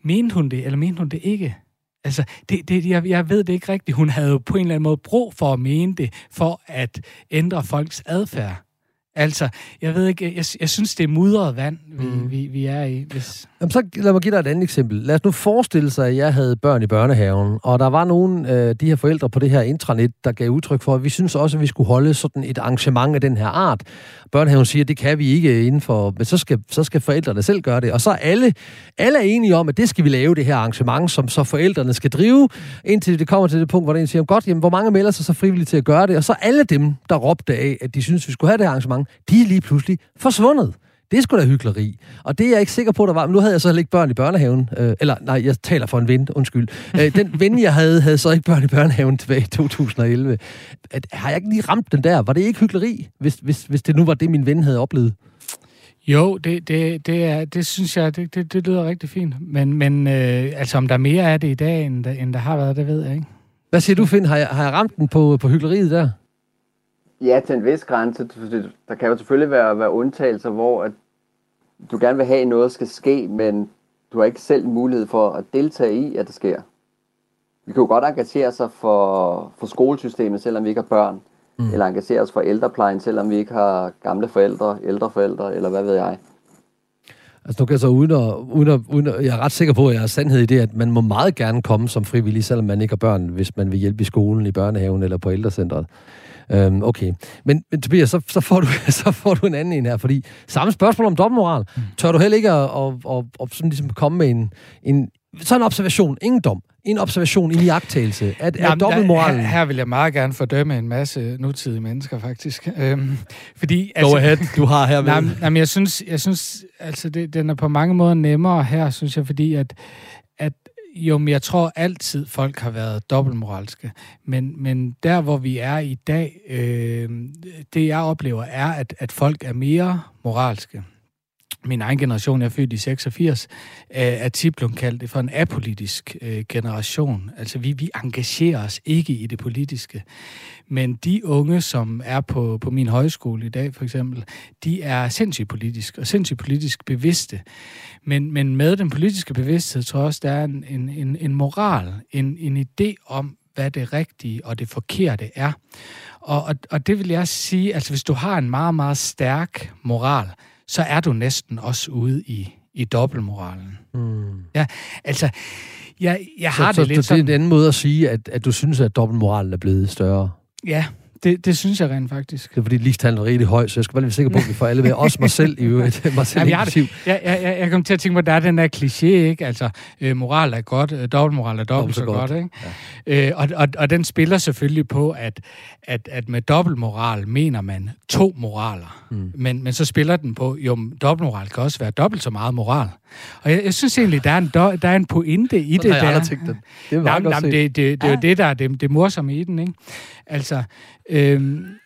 Mente hun det, eller mente hun det ikke? Altså, det, det, jeg, jeg ved det ikke rigtigt. Hun havde jo på en eller anden måde brug for at mene det, for at ændre folks adfærd. Altså, jeg ved ikke, jeg, jeg synes, det er mudret vand, vi, mm. vi, vi er i. Hvis... Jamen, så lad mig give dig et andet eksempel. Lad os nu forestille sig, at jeg havde børn i børnehaven, og der var nogle af øh, de her forældre på det her intranet, der gav udtryk for, at vi synes også, at vi skulle holde sådan et arrangement af den her art. Børnehaven siger, at det kan vi ikke inden for, men så skal, så skal forældrene selv gøre det. Og så er alle, alle er enige om, at det skal vi lave, det her arrangement, som så forældrene skal drive, indtil det kommer til det punkt, hvor den siger, godt, jamen, hvor mange melder sig så frivilligt til at gøre det? Og så alle dem, der råbte af, at de synes, vi skulle have det arrangement, de er lige pludselig forsvundet. Det er sgu da hyggeleri. Og det er jeg ikke sikker på, der var. Men nu havde jeg så heller ikke børn i børnehaven. Øh, eller nej, jeg taler for en ven, undskyld. Øh, den ven, jeg havde, havde så ikke børn i børnehaven tilbage i 2011. At, har jeg ikke lige ramt den der? Var det ikke hyggeleri, hvis, hvis, hvis det nu var det, min ven havde oplevet? Jo, det, det, det, er, det synes jeg, det, det, det lyder rigtig fint. Men, men øh, altså, om der er mere af det i dag, end der, end der har været, det ved jeg ikke. Hvad siger du, Finn? Har jeg, har jeg ramt den på, på hyggeleriet der? Ja, til en vis grænse. Der kan jo selvfølgelig være, være undtagelser, hvor at du gerne vil have, at noget skal ske, men du har ikke selv mulighed for at deltage i, at det sker. Vi kan jo godt engagere sig for, for skolesystemet, selvom vi ikke har børn. Mm. Eller engagere os for ældreplejen, selvom vi ikke har gamle forældre, ældre forældre, eller hvad ved jeg. Altså nu kan jeg så uden at, uden at, uden at, jeg er ret sikker på, at jeg har sandhed i det, at man må meget gerne komme som frivillig, selvom man ikke har børn, hvis man vil hjælpe i skolen, i børnehaven eller på ældrecentret. Øhm, okay. Men, men Tobias, så, så, får du, så får du en anden en her, fordi samme spørgsmål om dobbeltmoral. Mm. Tør du heller ikke at, at, at, at sådan ligesom komme med en, en sådan en observation, ingen dom, en observation, en iagtagelse af, af dobbeltmoralen. Her, her vil jeg meget gerne fordømme en masse nutidige mennesker, faktisk. Øhm, fordi, altså, Go ahead, du har her med. Nej, nej, jeg synes, jeg synes altså, det, den er på mange måder nemmere her, synes jeg, fordi at, at jo, men jeg tror altid, folk har været dobbeltmoralske. Men, men der, hvor vi er i dag, øh, det jeg oplever, er, at, at folk er mere moralske min egen generation, jeg er født i 86, er tit blevet kaldt for en apolitisk øh, generation. Altså, vi, vi engagerer os ikke i det politiske. Men de unge, som er på, på min højskole i dag, for eksempel, de er sindssygt politisk og sindssygt politisk bevidste. Men, men med den politiske bevidsthed, tror jeg også, der er en, en, en, en moral, en, en idé om, hvad det rigtige og det forkerte er. Og, og, og det vil jeg sige, altså hvis du har en meget, meget stærk moral, så er du næsten også ude i, i dobbeltmoralen. Mm. Ja, altså, jeg, jeg har så, det så, lidt så det er en anden måde at sige, at, at du synes, at dobbeltmoralen er blevet større? Ja, det, det synes jeg rent faktisk. Det er fordi ligestallen er rigtig høj, så jeg skal bare være sikker på, at vi får alle med. Også mig selv i øvrigt. mig selv Jamen, jeg, det, jeg, jeg, jeg, kom til at tænke på, at der er den der kliché, ikke? Altså, øh, moral er godt, øh, dobbeltmoral er dobbelt så, så godt. godt ikke? Ja. Øh, og, og, og den spiller selvfølgelig på, at, at, at med dobbeltmoral mener man to moraler. Mm. Men, men så spiller den på, jo, dobbeltmoral kan også være dobbelt så meget moral. Og jeg, jeg synes egentlig, der er en, do, der er en pointe i Sådan det. Har jeg der. tænkt den. Det er jamen, jamen, det, det, det er jo det, der er det, det morsomme i den. Ikke? Altså, øhm,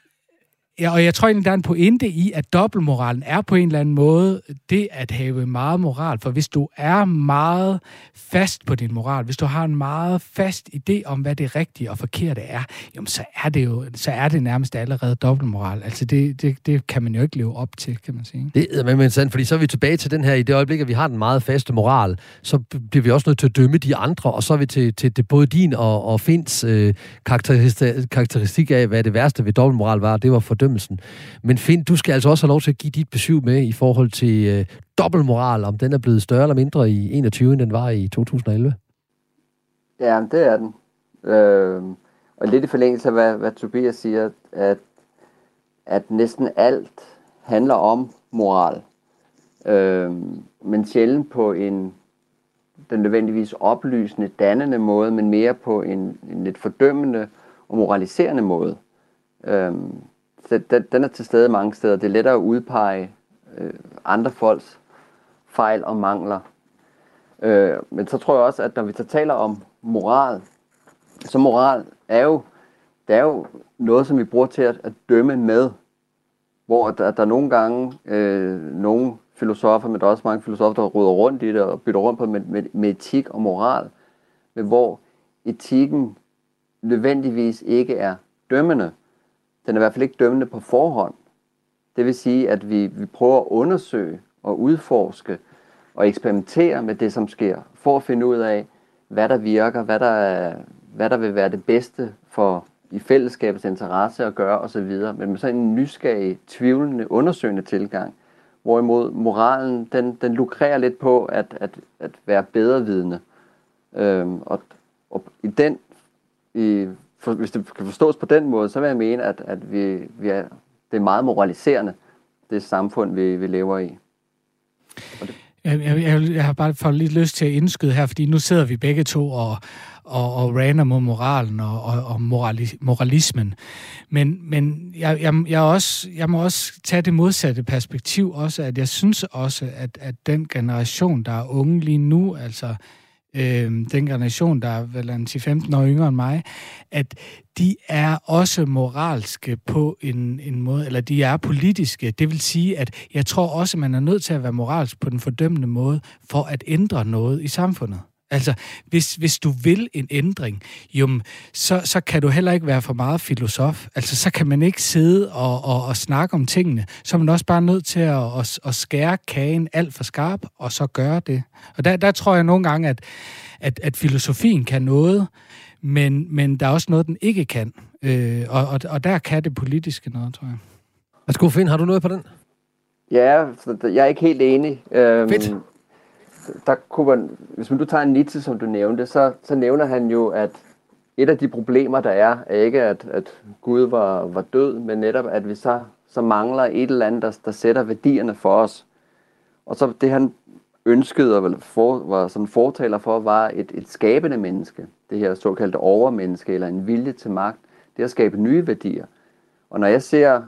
Ja, og jeg tror egentlig, der er en pointe i, at dobbeltmoralen er på en eller anden måde det at have meget moral. For hvis du er meget fast på din moral, hvis du har en meget fast idé om, hvad det rigtige og forkerte er, jamen så er det jo så er det nærmest allerede dobbeltmoral. Altså det, det, det kan man jo ikke leve op til, kan man sige. Det er men sandt, fordi så er vi tilbage til den her, i det øjeblik, at vi har den meget faste moral, så bliver vi også nødt til at dømme de andre, og så er vi til, til det, både din og, og Fins øh, karakteristik, karakteristik af, hvad det værste ved dobbeltmoral var, det var for fordømmelsen. Men Finn, du skal altså også have lov til at give dit besøg med i forhold til øh, dobbeltmoral, om den er blevet større eller mindre i 21, end den var i 2011. Ja, det er den. Øh, og lidt i forlængelse af, hvad, hvad Tobias siger, at, at næsten alt handler om moral. Øh, men sjældent på en den nødvendigvis oplysende, dannende måde, men mere på en, en lidt fordømmende og moraliserende måde. Øhm, så den, den er til stede mange steder. Det er lettere at udpege øh, andre folks fejl og mangler. Øh, men så tror jeg også, at når vi så taler om moral, så moral er jo, det er jo noget, som vi bruger til at, at dømme med. Hvor der, der nogle gange øh, nogle filosofer, men der er også mange filosofer, der ruder rundt i det og bytter rundt på med, med, med etik og moral. Men hvor etikken nødvendigvis ikke er dømmende den er i hvert fald ikke dømmende på forhånd. Det vil sige, at vi, vi prøver at undersøge og udforske og eksperimentere med det, som sker, for at finde ud af, hvad der virker, hvad der, hvad der vil være det bedste for i fællesskabets interesse at gøre osv., men med sådan en nysgerrig, tvivlende, undersøgende tilgang, hvorimod moralen, den, den lukrerer lidt på at, at, at være bedre vidne. Øhm, og, og i den, i, for, hvis det kan forstås på den måde, så vil jeg mene, at, at vi, vi er, det er meget moraliserende, det samfund, vi, vi lever i. det jeg, jeg, jeg har bare fået lidt lyst til at indskyde her, fordi nu sidder vi begge to og, og, og rander mod moralen og, og, og morali, moralismen. Men, men jeg, jeg, jeg, også, jeg må også tage det modsatte perspektiv også, at jeg synes også, at, at den generation, der er unge lige nu, altså øh, den generation, der er vel en 10-15 år yngre end mig, at de er også moralske på en, en måde, eller de er politiske. Det vil sige, at jeg tror også, man er nødt til at være moralsk på den fordømmende måde, for at ændre noget i samfundet. Altså, hvis, hvis du vil en ændring, jo, så, så kan du heller ikke være for meget filosof. Altså, så kan man ikke sidde og, og, og snakke om tingene. Så er man også bare nødt til at, at, at skære kagen alt for skarp, og så gøre det. Og der, der tror jeg nogle gange, at, at, at filosofien kan noget, men, men der er også noget, den ikke kan. Øh, og, og, og der kan det politiske noget, tror jeg. Værsgo, Finn, har du noget på den? Ja, jeg er ikke helt enig. Øhm, Fedt der kunne man, hvis man du tager Nietzsche, som du nævnte, så, så nævner han jo, at et af de problemer, der er, er ikke, at, at Gud var, var død, men netop, at vi så, så mangler et eller andet, der, der sætter værdierne for os. Og så det, han ønskede og for, var sådan fortaler for, var et, et skabende menneske. Det her såkaldte overmenneske, eller en vilje til magt. Det at skabe nye værdier. Og når jeg ser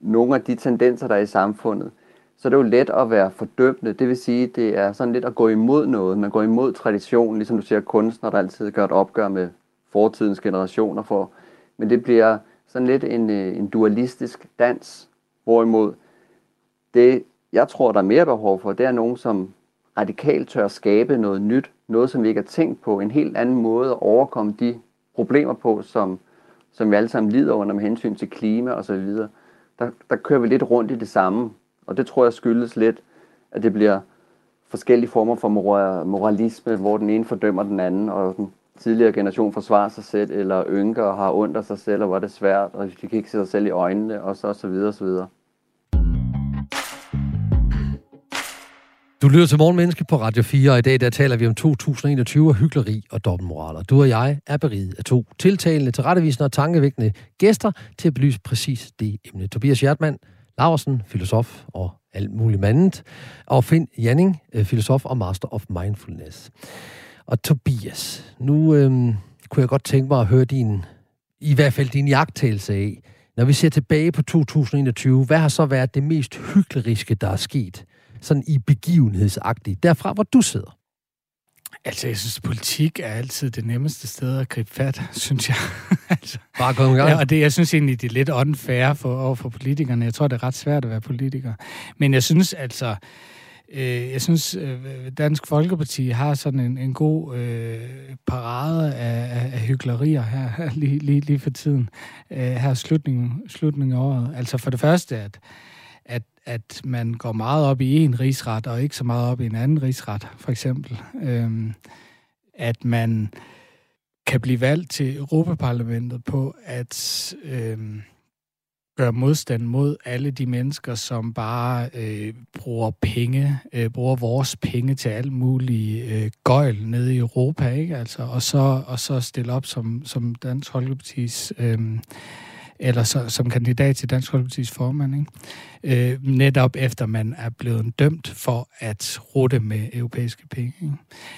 nogle af de tendenser, der er i samfundet, så er det jo let at være fordømmende. Det vil sige, det er sådan lidt at gå imod noget. Man går imod traditionen, ligesom du siger kunstner, der altid gør et opgør med fortidens generationer for. Men det bliver sådan lidt en, øh, en dualistisk dans, hvorimod det, jeg tror, der er mere behov for, det er nogen, som radikalt tør skabe noget nyt, noget, som vi ikke har tænkt på, en helt anden måde at overkomme de problemer på, som, som vi alle sammen lider under med hensyn til klima og så videre. Der, der kører vi lidt rundt i det samme, og det tror jeg skyldes lidt, at det bliver forskellige former for moralisme, hvor den ene fordømmer den anden, og den tidligere generation forsvarer sig selv, eller ynker og har ondt af sig selv, og hvor det er svært, og de kan ikke se sig selv i øjnene, og så, og så videre, og så videre. Du lytter til Morgenmenneske på Radio 4, og i dag der taler vi om 2021 og hyggeleri og dobbeltmoral. Og du og jeg er beriget af to tiltalende, tilrettevisende og tankevækkende gæster til at belyse præcis det emne. Tobias Hjertmann, Larsen, filosof og alt muligt andet, og Finn Janning, øh, filosof og master of mindfulness. Og Tobias, nu øhm, kunne jeg godt tænke mig at høre din, i hvert fald din jagttagelse af, når vi ser tilbage på 2021, hvad har så været det mest hykleriske, der er sket, sådan i begivenhedsagtigt, derfra hvor du sidder? Altså, jeg synes, politik er altid det nemmeste sted at gribe fat, synes jeg. altså, Bare gå i gang. Ja, og det, jeg synes egentlig, det er lidt unfair for, over for politikerne. Jeg tror, det er ret svært at være politiker. Men jeg synes altså, øh, jeg synes, øh, Dansk Folkeparti har sådan en, en god øh, parade af, af, af hyggelerier her, lige, lige, lige for tiden. Øh, her slutningen, slutningen af året. Altså for det første, at at, at man går meget op i en rigsret, og ikke så meget op i en anden rigsret, for eksempel. Øhm, at man kan blive valgt til Europaparlamentet på at øhm, gøre modstand mod alle de mennesker, som bare øh, bruger penge, øh, bruger vores penge til alt muligt øh, gøjl nede i Europa, ikke? Altså, og så og så stille op som som Dansk Folkepartis øh, eller så, som kandidat til Dansk Folkeparti's formand, ikke? Øh, netop efter man er blevet dømt for at rute med europæiske penge. Ikke?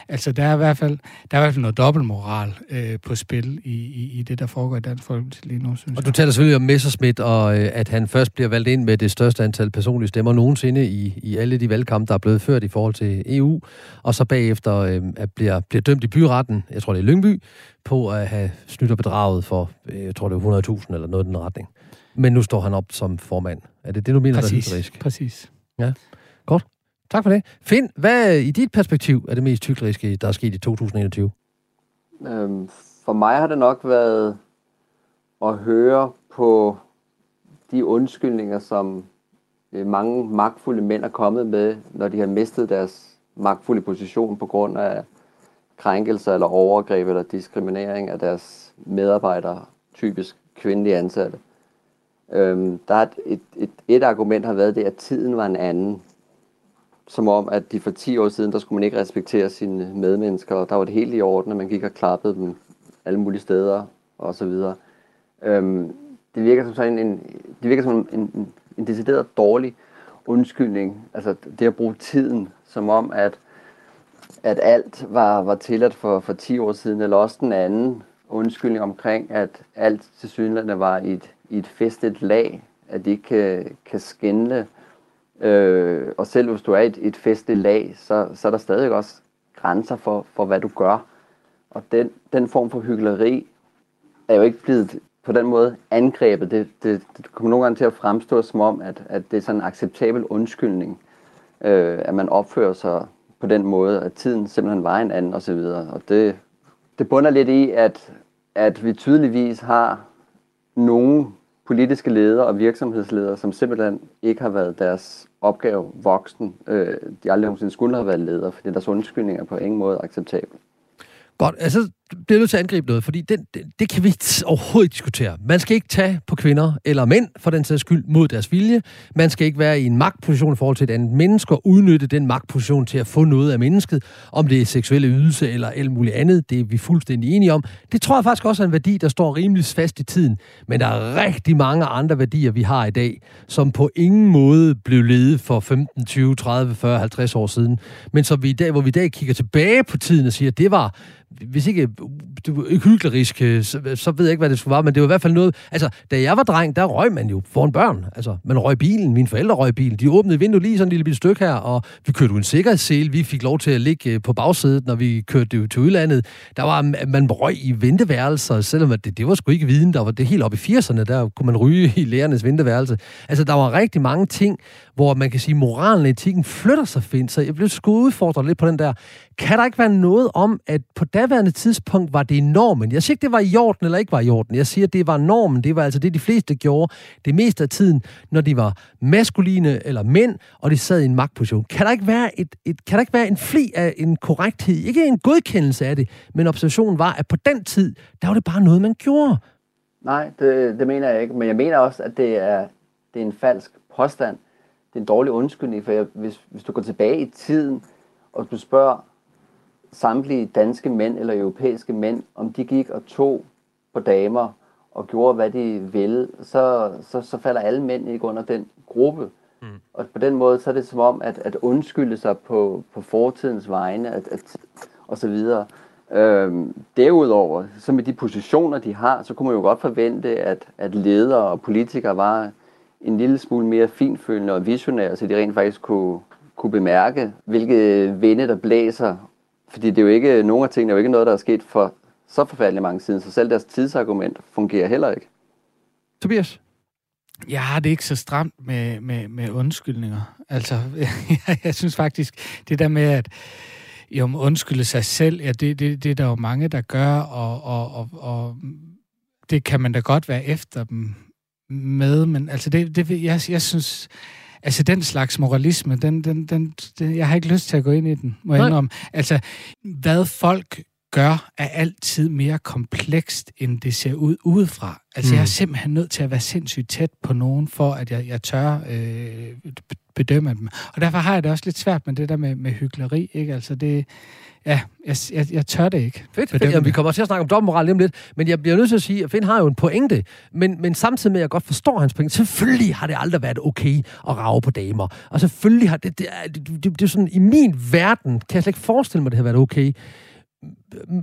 Altså, der er i hvert fald, der er i hvert fald noget dobbeltmoral øh, på spil i, i, i det, der foregår i Dansk Folkeparti lige nu, synes Og du taler selvfølgelig om Messerschmidt, og øh, at han først bliver valgt ind med det største antal personlige stemmer nogensinde i, i alle de valgkampe, der er blevet ført i forhold til EU, og så bagefter øh, bliver, bliver dømt i byretten, jeg tror det er Lyngby, på at have snydt og bedraget for, øh, jeg tror det er 100.000 eller noget den retning. Men nu står han op som formand. Er det det, du mener, præcis, der er hyklerisk? Præcis. Ja, godt. Tak for det. Finn, hvad i dit perspektiv er det mest hykleriske, der er sket i 2021? Øhm, for mig har det nok været at høre på de undskyldninger, som øh, mange magtfulde mænd er kommet med, når de har mistet deres magtfulde position på grund af krænkelser eller overgreb eller diskriminering af deres medarbejdere, typisk kvindelige ansatte. Øhm, der er et, et, et, et argument har været det, at tiden var en anden. Som om, at de for 10 år siden, der skulle man ikke respektere sine medmennesker, og der var det helt i orden, at man gik og klappede dem alle mulige steder, og så videre. Øhm, det virker som sådan en, det virker som en, en, en decideret dårlig undskyldning. Altså det at bruge tiden, som om, at, at alt var, var tilladt for, for 10 år siden, eller også den anden undskyldning omkring, at alt til synligheden var i et, i et festet lag, at de ikke kan, kan skænde. Øh, og selv hvis du er i et, et festet lag, så, så er der stadig også grænser for, for hvad du gør. Og den, den form for hyggeleri er jo ikke blevet på den måde angrebet. Det, det, det kommer nogle gange til at fremstå som om, at, at det er sådan en acceptabel undskyldning, øh, at man opfører sig på den måde, at tiden simpelthen var en anden osv. Og det, det bunder lidt i, at, at vi tydeligvis har nogle politiske ledere og virksomhedsledere, som simpelthen ikke har været deres opgave voksen. Øh, de aldrig nogensinde skulle have været ledere, fordi deres undskyldninger er på ingen måde acceptabel. Godt, altså bliver nødt til at angribe noget, fordi det, det, det kan vi overhovedet diskutere. Man skal ikke tage på kvinder eller mænd, for den sags skyld, mod deres vilje. Man skal ikke være i en magtposition i forhold til et andet menneske og udnytte den magtposition til at få noget af mennesket, om det er seksuelle ydelse eller alt muligt andet. Det er vi fuldstændig enige om. Det tror jeg faktisk også er en værdi, der står rimelig fast i tiden. Men der er rigtig mange andre værdier, vi har i dag, som på ingen måde blev ledet for 15, 20, 30, 40, 50 år siden. Men som vi i dag, hvor vi i dag kigger tilbage på tiden og siger, at det var hvis ikke, du, hyggelig, øh, så, så ved jeg ikke, hvad det skulle være, men det var i hvert fald noget... Altså, da jeg var dreng, der røg man jo foran børn. Altså, man røg bilen, mine forældre røg bilen. De åbnede vinduet lige sådan en lille bitte stykke her, og vi kørte en sikkerhedssele, Vi fik lov til at ligge øh, på bagsædet, når vi kørte til udlandet. Der var, man røg i venteværelser, selvom det, det var sgu ikke viden. Der var det helt op i 80'erne, der kunne man ryge i lærernes venteværelse. Altså, der var rigtig mange ting, hvor man kan sige, moralen og etikken flytter sig fint. Så jeg blev sgu udfordret lidt på den der. Kan der ikke være noget om, at på daværende tidspunkt var det normen? Jeg siger ikke, det var i orden eller ikke var i orden. Jeg siger, det var normen. Det var altså det, de fleste gjorde det meste af tiden, når de var maskuline eller mænd, og de sad i en magtposition. Kan der ikke være, et, et, kan der ikke være en fli af en korrekthed? Ikke en godkendelse af det, men observationen var, at på den tid, der var det bare noget, man gjorde. Nej, det, det mener jeg ikke. Men jeg mener også, at det er, det er en falsk påstand det er en dårlig undskyldning, for jeg, hvis, hvis du går tilbage i tiden, og du spørger samtlige danske mænd eller europæiske mænd, om de gik og tog på damer og gjorde, hvad de ville, så, så, så falder alle mænd ikke under den gruppe. Mm. Og på den måde, så er det som om, at, at undskylde sig på, på fortidens vegne, at, at, og så videre. Øhm, derudover, så med de positioner, de har, så kunne man jo godt forvente, at, at ledere og politikere var en lille smule mere finfølende og visionære, så de rent faktisk kunne, kunne bemærke, hvilke vinde der blæser. Fordi det er jo ikke, nogle af tingene er jo ikke noget, der er sket for så forfærdeligt mange siden, så selv deres tidsargument fungerer heller ikke. Tobias? Jeg har det ikke så stramt med, med, med undskyldninger. Altså, jeg, jeg synes faktisk, det der med, at jo, undskylde sig selv, ja, det, det, det er der jo mange, der gør, og, og, og, og det kan man da godt være efter dem med, men altså det, det jeg, jeg synes, altså den slags moralisme, den, den, den, den, jeg har ikke lyst til at gå ind i den, må jeg om. Altså, hvad folk gør, er altid mere komplekst, end det ser ud udefra. Altså, mm. jeg er mm. simpelthen nødt til at være sindssygt tæt på nogen, for at jeg, jeg tør øh, bedømmer dem. Og derfor har jeg det også lidt svært med det der med, med hyggeleri, ikke? Altså, det, Ja, jeg, jeg, jeg tør det ikke. Fedt, fedt. Ja, vi kommer til at snakke om dobbeltmoral lige om lidt, men jeg bliver nødt til at sige, at Finn har jo en pointe, men, men samtidig med, at jeg godt forstår hans pointe, selvfølgelig har det aldrig været okay at rave på damer. Og selvfølgelig har det, det, det, det, det, det er sådan, i min verden, kan jeg slet ikke forestille mig, at det har været okay.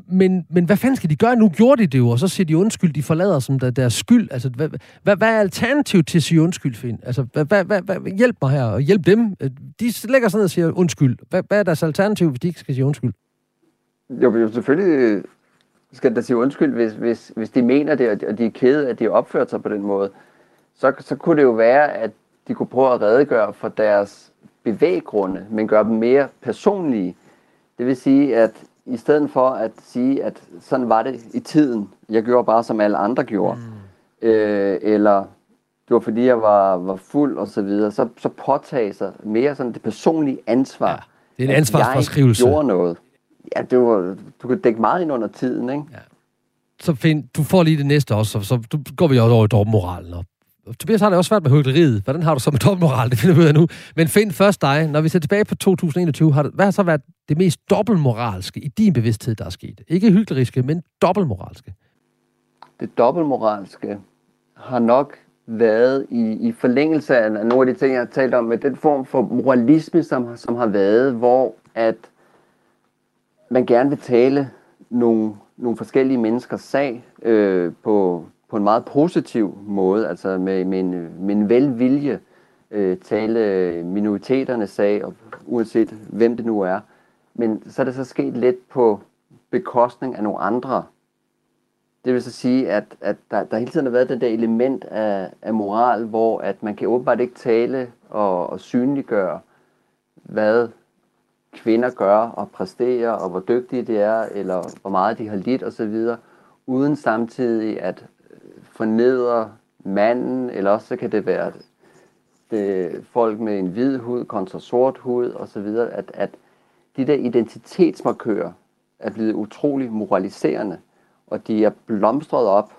Men, men hvad fanden skal de gøre? Nu gjorde de det jo, og så siger de undskyld, de forlader som der, deres skyld. Altså, hvad, hvad, hvad er alternativet til at sige undskyld, Finn? Altså, hvad, hvad, hvad, hvad, hjælp mig her, og hjælp dem. Øh, de lægger sig ned og siger undskyld. Hvad, hvad er deres alternativ, hvis de ikke skal sige undskyld? Jo, jo selvfølgelig skal der sige undskyld, hvis, hvis, hvis de mener det, og de er kede, at de har opført sig på den måde. Så, så kunne det jo være, at de kunne prøve at redegøre for deres bevæggrunde, men gøre dem mere personlige. Det vil sige, at i stedet for at sige, at sådan var det i tiden, jeg gjorde bare som alle andre gjorde, mm. øh, eller det var fordi jeg var, var fuld og så videre, så, så påtage sig mere sådan det personlige ansvar. Ja, det er en ansvarsforskrivelse. Jeg gjorde noget. Ja, det var, du kan dække meget ind under tiden, ikke? Ja. så find, du får lige det næste også, så, så går vi også over i dobbeltmoralen. Og Tobias har det også svært med hyggeleriet. Hvordan har du så med dobbeltmoral? Det finder vi ud af nu. Men find først dig. Når vi ser tilbage på 2021, har det, hvad har så været det mest dobbeltmoralske i din bevidsthed, der er sket? Ikke hykleriske, men dobbeltmoralske. Det dobbeltmoralske har nok været i, i forlængelse af nogle af de ting, jeg har talt om, med den form for moralisme, som, som har været, hvor at man gerne vil tale nogle, nogle forskellige menneskers sag øh, på, på en meget positiv måde, altså med, med, en, med en velvilje øh, tale øh, minoriteternes sag, og uanset hvem det nu er. Men så er det så sket lidt på bekostning af nogle andre. Det vil så sige, at, at der, der hele tiden har været det der element af, af moral, hvor at man kan åbenbart ikke tale og, og synliggøre, hvad kvinder gør og præsterer, og hvor dygtige de er, eller hvor meget de har lidt osv., uden samtidig at fornedre manden, eller også så kan det være det, folk med en hvid hud kontra sort hud osv., at, at de der identitetsmarkører er blevet utrolig moraliserende, og de er blomstret op.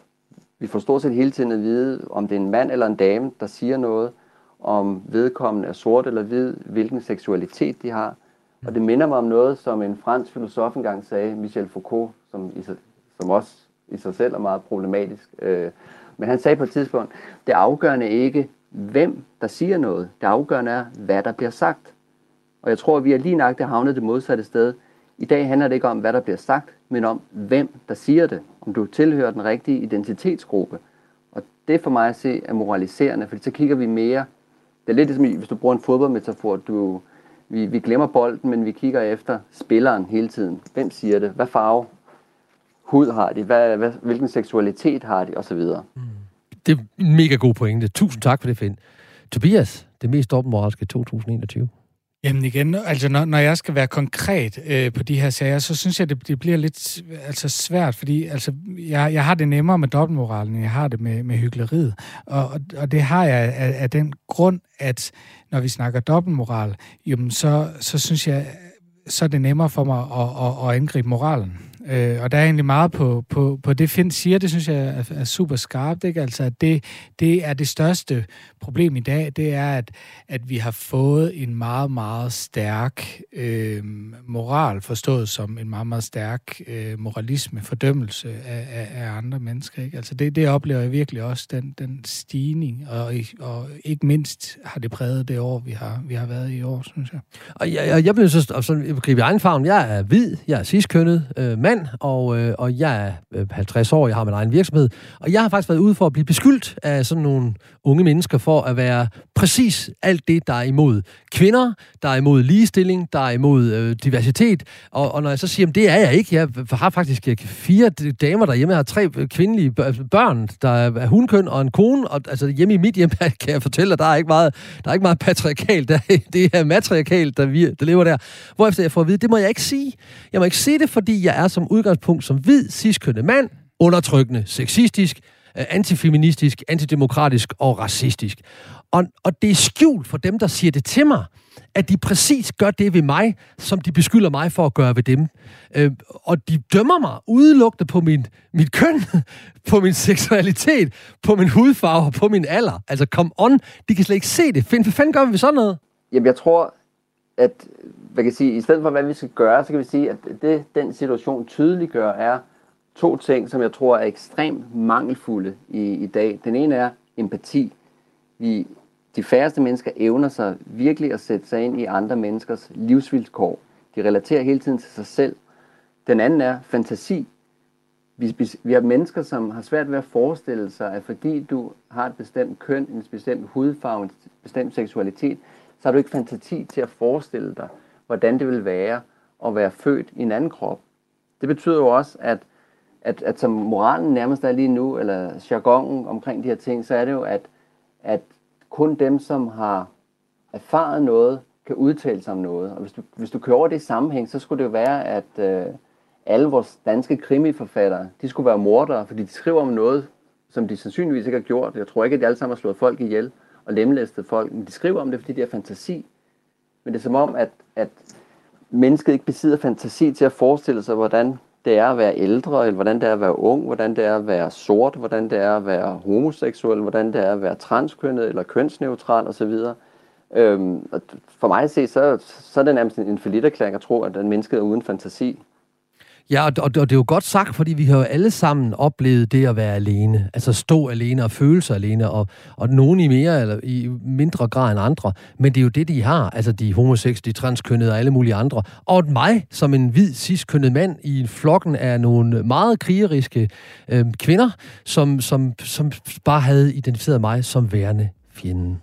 Vi får stort set hele tiden at vide, om det er en mand eller en dame, der siger noget, om vedkommende er sort eller hvid, hvilken seksualitet de har. Og det minder mig om noget, som en fransk filosof engang sagde, Michel Foucault, som, i, som også i sig selv er meget problematisk. Øh, men han sagde på et tidspunkt, det afgørende ikke, hvem der siger noget. Det afgørende er, hvad der bliver sagt. Og jeg tror, at vi er lige nøjagtigt havnet det modsatte sted. I dag handler det ikke om, hvad der bliver sagt, men om, hvem der siger det. Om du tilhører den rigtige identitetsgruppe. Og det for mig at se er moraliserende, fordi så kigger vi mere. Det er lidt ligesom, hvis du bruger en fodboldmetafor, du, vi, vi glemmer bolden, men vi kigger efter spilleren hele tiden. Hvem siger det? Hvad farve hud har de? Hvad, hvad, hvilken seksualitet har de? Og så videre. Det er en mega god pointe. Tusind tak for det, Finn. Tobias, det mest dobbeltmoralske 2021. Jamen igen, altså når, når jeg skal være konkret øh, på de her sager, så synes jeg, det, det bliver lidt altså svært, fordi altså, jeg, jeg har det nemmere med dobbeltmoralen, end jeg har det med, med hyggeleriet. Og, og, og det har jeg af, af den grund, at når vi snakker dobbeltmoral, jamen så, så synes jeg, så er det nemmere for mig at, at, at angribe moralen. Øh, og der er egentlig meget på, på, på det, Finn siger, det synes jeg er, er super skarpt. Ikke? Altså, at det, det er det største problem i dag, det er, at, at vi har fået en meget, meget stærk øh, moral, forstået som en meget, meget stærk øh, moralisme, fordømmelse af, af, af andre mennesker. Ikke? Altså det, det oplever jeg virkelig også, den, den stigning, og, og ikke mindst har det præget det år, vi har, vi har været i år, synes jeg. Og jeg, jeg, jeg bliver så, så gribe i egen farven. Jeg er hvid, jeg er sidstkønnet øh, mand, mand, og, øh, og jeg er øh, 50 år, jeg har min egen virksomhed, og jeg har faktisk været ude for at blive beskyldt af sådan nogle unge mennesker for at være præcis alt det, der er imod kvinder, der er imod ligestilling, der er imod øh, diversitet, og, og når jeg så siger, at det er jeg ikke, jeg har faktisk fire damer derhjemme, jeg har tre øh, kvindelige børn, der er hunkøn og en kone, og altså hjemme i mit hjem kan jeg fortælle, dig, der er ikke meget, der er ikke meget patriarkalt, der, det er matriarkalt, der, vi, der lever der. Hvorefter jeg får at vide, det må jeg ikke sige. Jeg må ikke sige det, fordi jeg er som udgangspunkt som hvid, ciskønnet mand, undertrykkende, sexistisk, øh, antifeministisk, antidemokratisk og racistisk. Og, og det er skjult for dem, der siger det til mig, at de præcis gør det ved mig, som de beskylder mig for at gøre ved dem. Øh, og de dømmer mig udelukkende på min, mit køn, på min seksualitet, på min hudfarve og på min alder. Altså, come on, de kan slet ikke se det. Find, hvad fanden gør vi sådan noget? Jamen, jeg tror, at hvad kan sige, i stedet for, hvad vi skal gøre, så kan vi sige, at det, den situation tydeliggør, er to ting, som jeg tror er ekstremt mangelfulde i, i dag. Den ene er empati. Vi, de færreste mennesker evner sig virkelig at sætte sig ind i andre menneskers livsvilkår. De relaterer hele tiden til sig selv. Den anden er fantasi. Vi, vi, vi har mennesker, som har svært ved at forestille sig, at fordi du har et bestemt køn, en bestemt hudfarve, en bestemt seksualitet, så har du ikke fantasi til at forestille dig, hvordan det vil være at være født i en anden krop. Det betyder jo også, at, at, at som moralen nærmest er lige nu, eller jargonen omkring de her ting, så er det jo, at, at kun dem, som har erfaret noget, kan udtale sig om noget. Og hvis du, hvis du kører over det i sammenhæng, så skulle det jo være, at øh, alle vores danske krimiforfattere, de skulle være mordere, fordi de skriver om noget, som de sandsynligvis ikke har gjort. Jeg tror ikke, at de alle sammen har slået folk ihjel og lemlæstet folk, men de skriver om det, fordi de har fantasi. Men det er som om, at, at mennesket ikke besidder fantasi til at forestille sig, hvordan det er at være ældre, eller hvordan det er at være ung, hvordan det er at være sort, hvordan det er at være homoseksuel, hvordan det er at være transkønnet eller kønsneutral osv. Øhm, og for mig at se, så, så er det nærmest en forlitterklæring at tro, at den mennesket er uden fantasi. Ja, og, og, og det er jo godt sagt, fordi vi har jo alle sammen oplevet det at være alene. Altså stå alene og føle sig alene, og, og nogen i mere eller i mindre grad end andre. Men det er jo det, de har. Altså de homoseksuelle, de transkønnede og alle mulige andre. Og mig, som en hvid, ciskønnet mand i flokken af nogle meget krigeriske øh, kvinder, som, som, som bare havde identificeret mig som værende fjenden.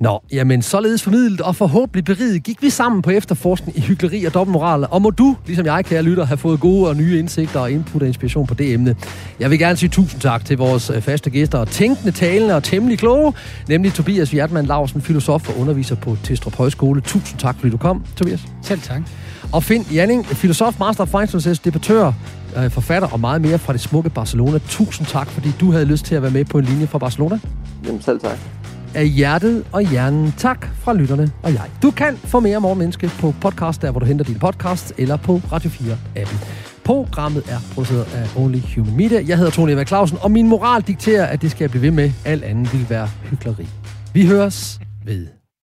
Nå, jamen således formidlet og forhåbentlig beriget gik vi sammen på efterforskning i hyggeleri og dobbeltmoral. Og må du, ligesom jeg, kære lytter, have fået gode og nye indsigter og input og inspiration på det emne. Jeg vil gerne sige tusind tak til vores øh, faste gæster, tænkende, talende og temmelig kloge, nemlig Tobias Hjertmann Larsen, filosof og underviser på Testrup Højskole. Tusind tak, fordi du kom, Tobias. Selv tak. Og Finn Janning, filosof, master of finance debattør, øh, forfatter og meget mere fra det smukke Barcelona. Tusind tak, fordi du havde lyst til at være med på en linje fra Barcelona. Jamen selv tak af hjertet og hjernen. Tak fra lytterne og jeg. Du kan få mere Morgenmenneske på podcast, der hvor du henter din podcast, eller på Radio 4-appen. Programmet er produceret af Only Human Media. Jeg hedder Tony Eva Clausen, og min moral dikterer, at det skal jeg blive ved med. Alt andet vil være hyggeleri. Vi høres ved.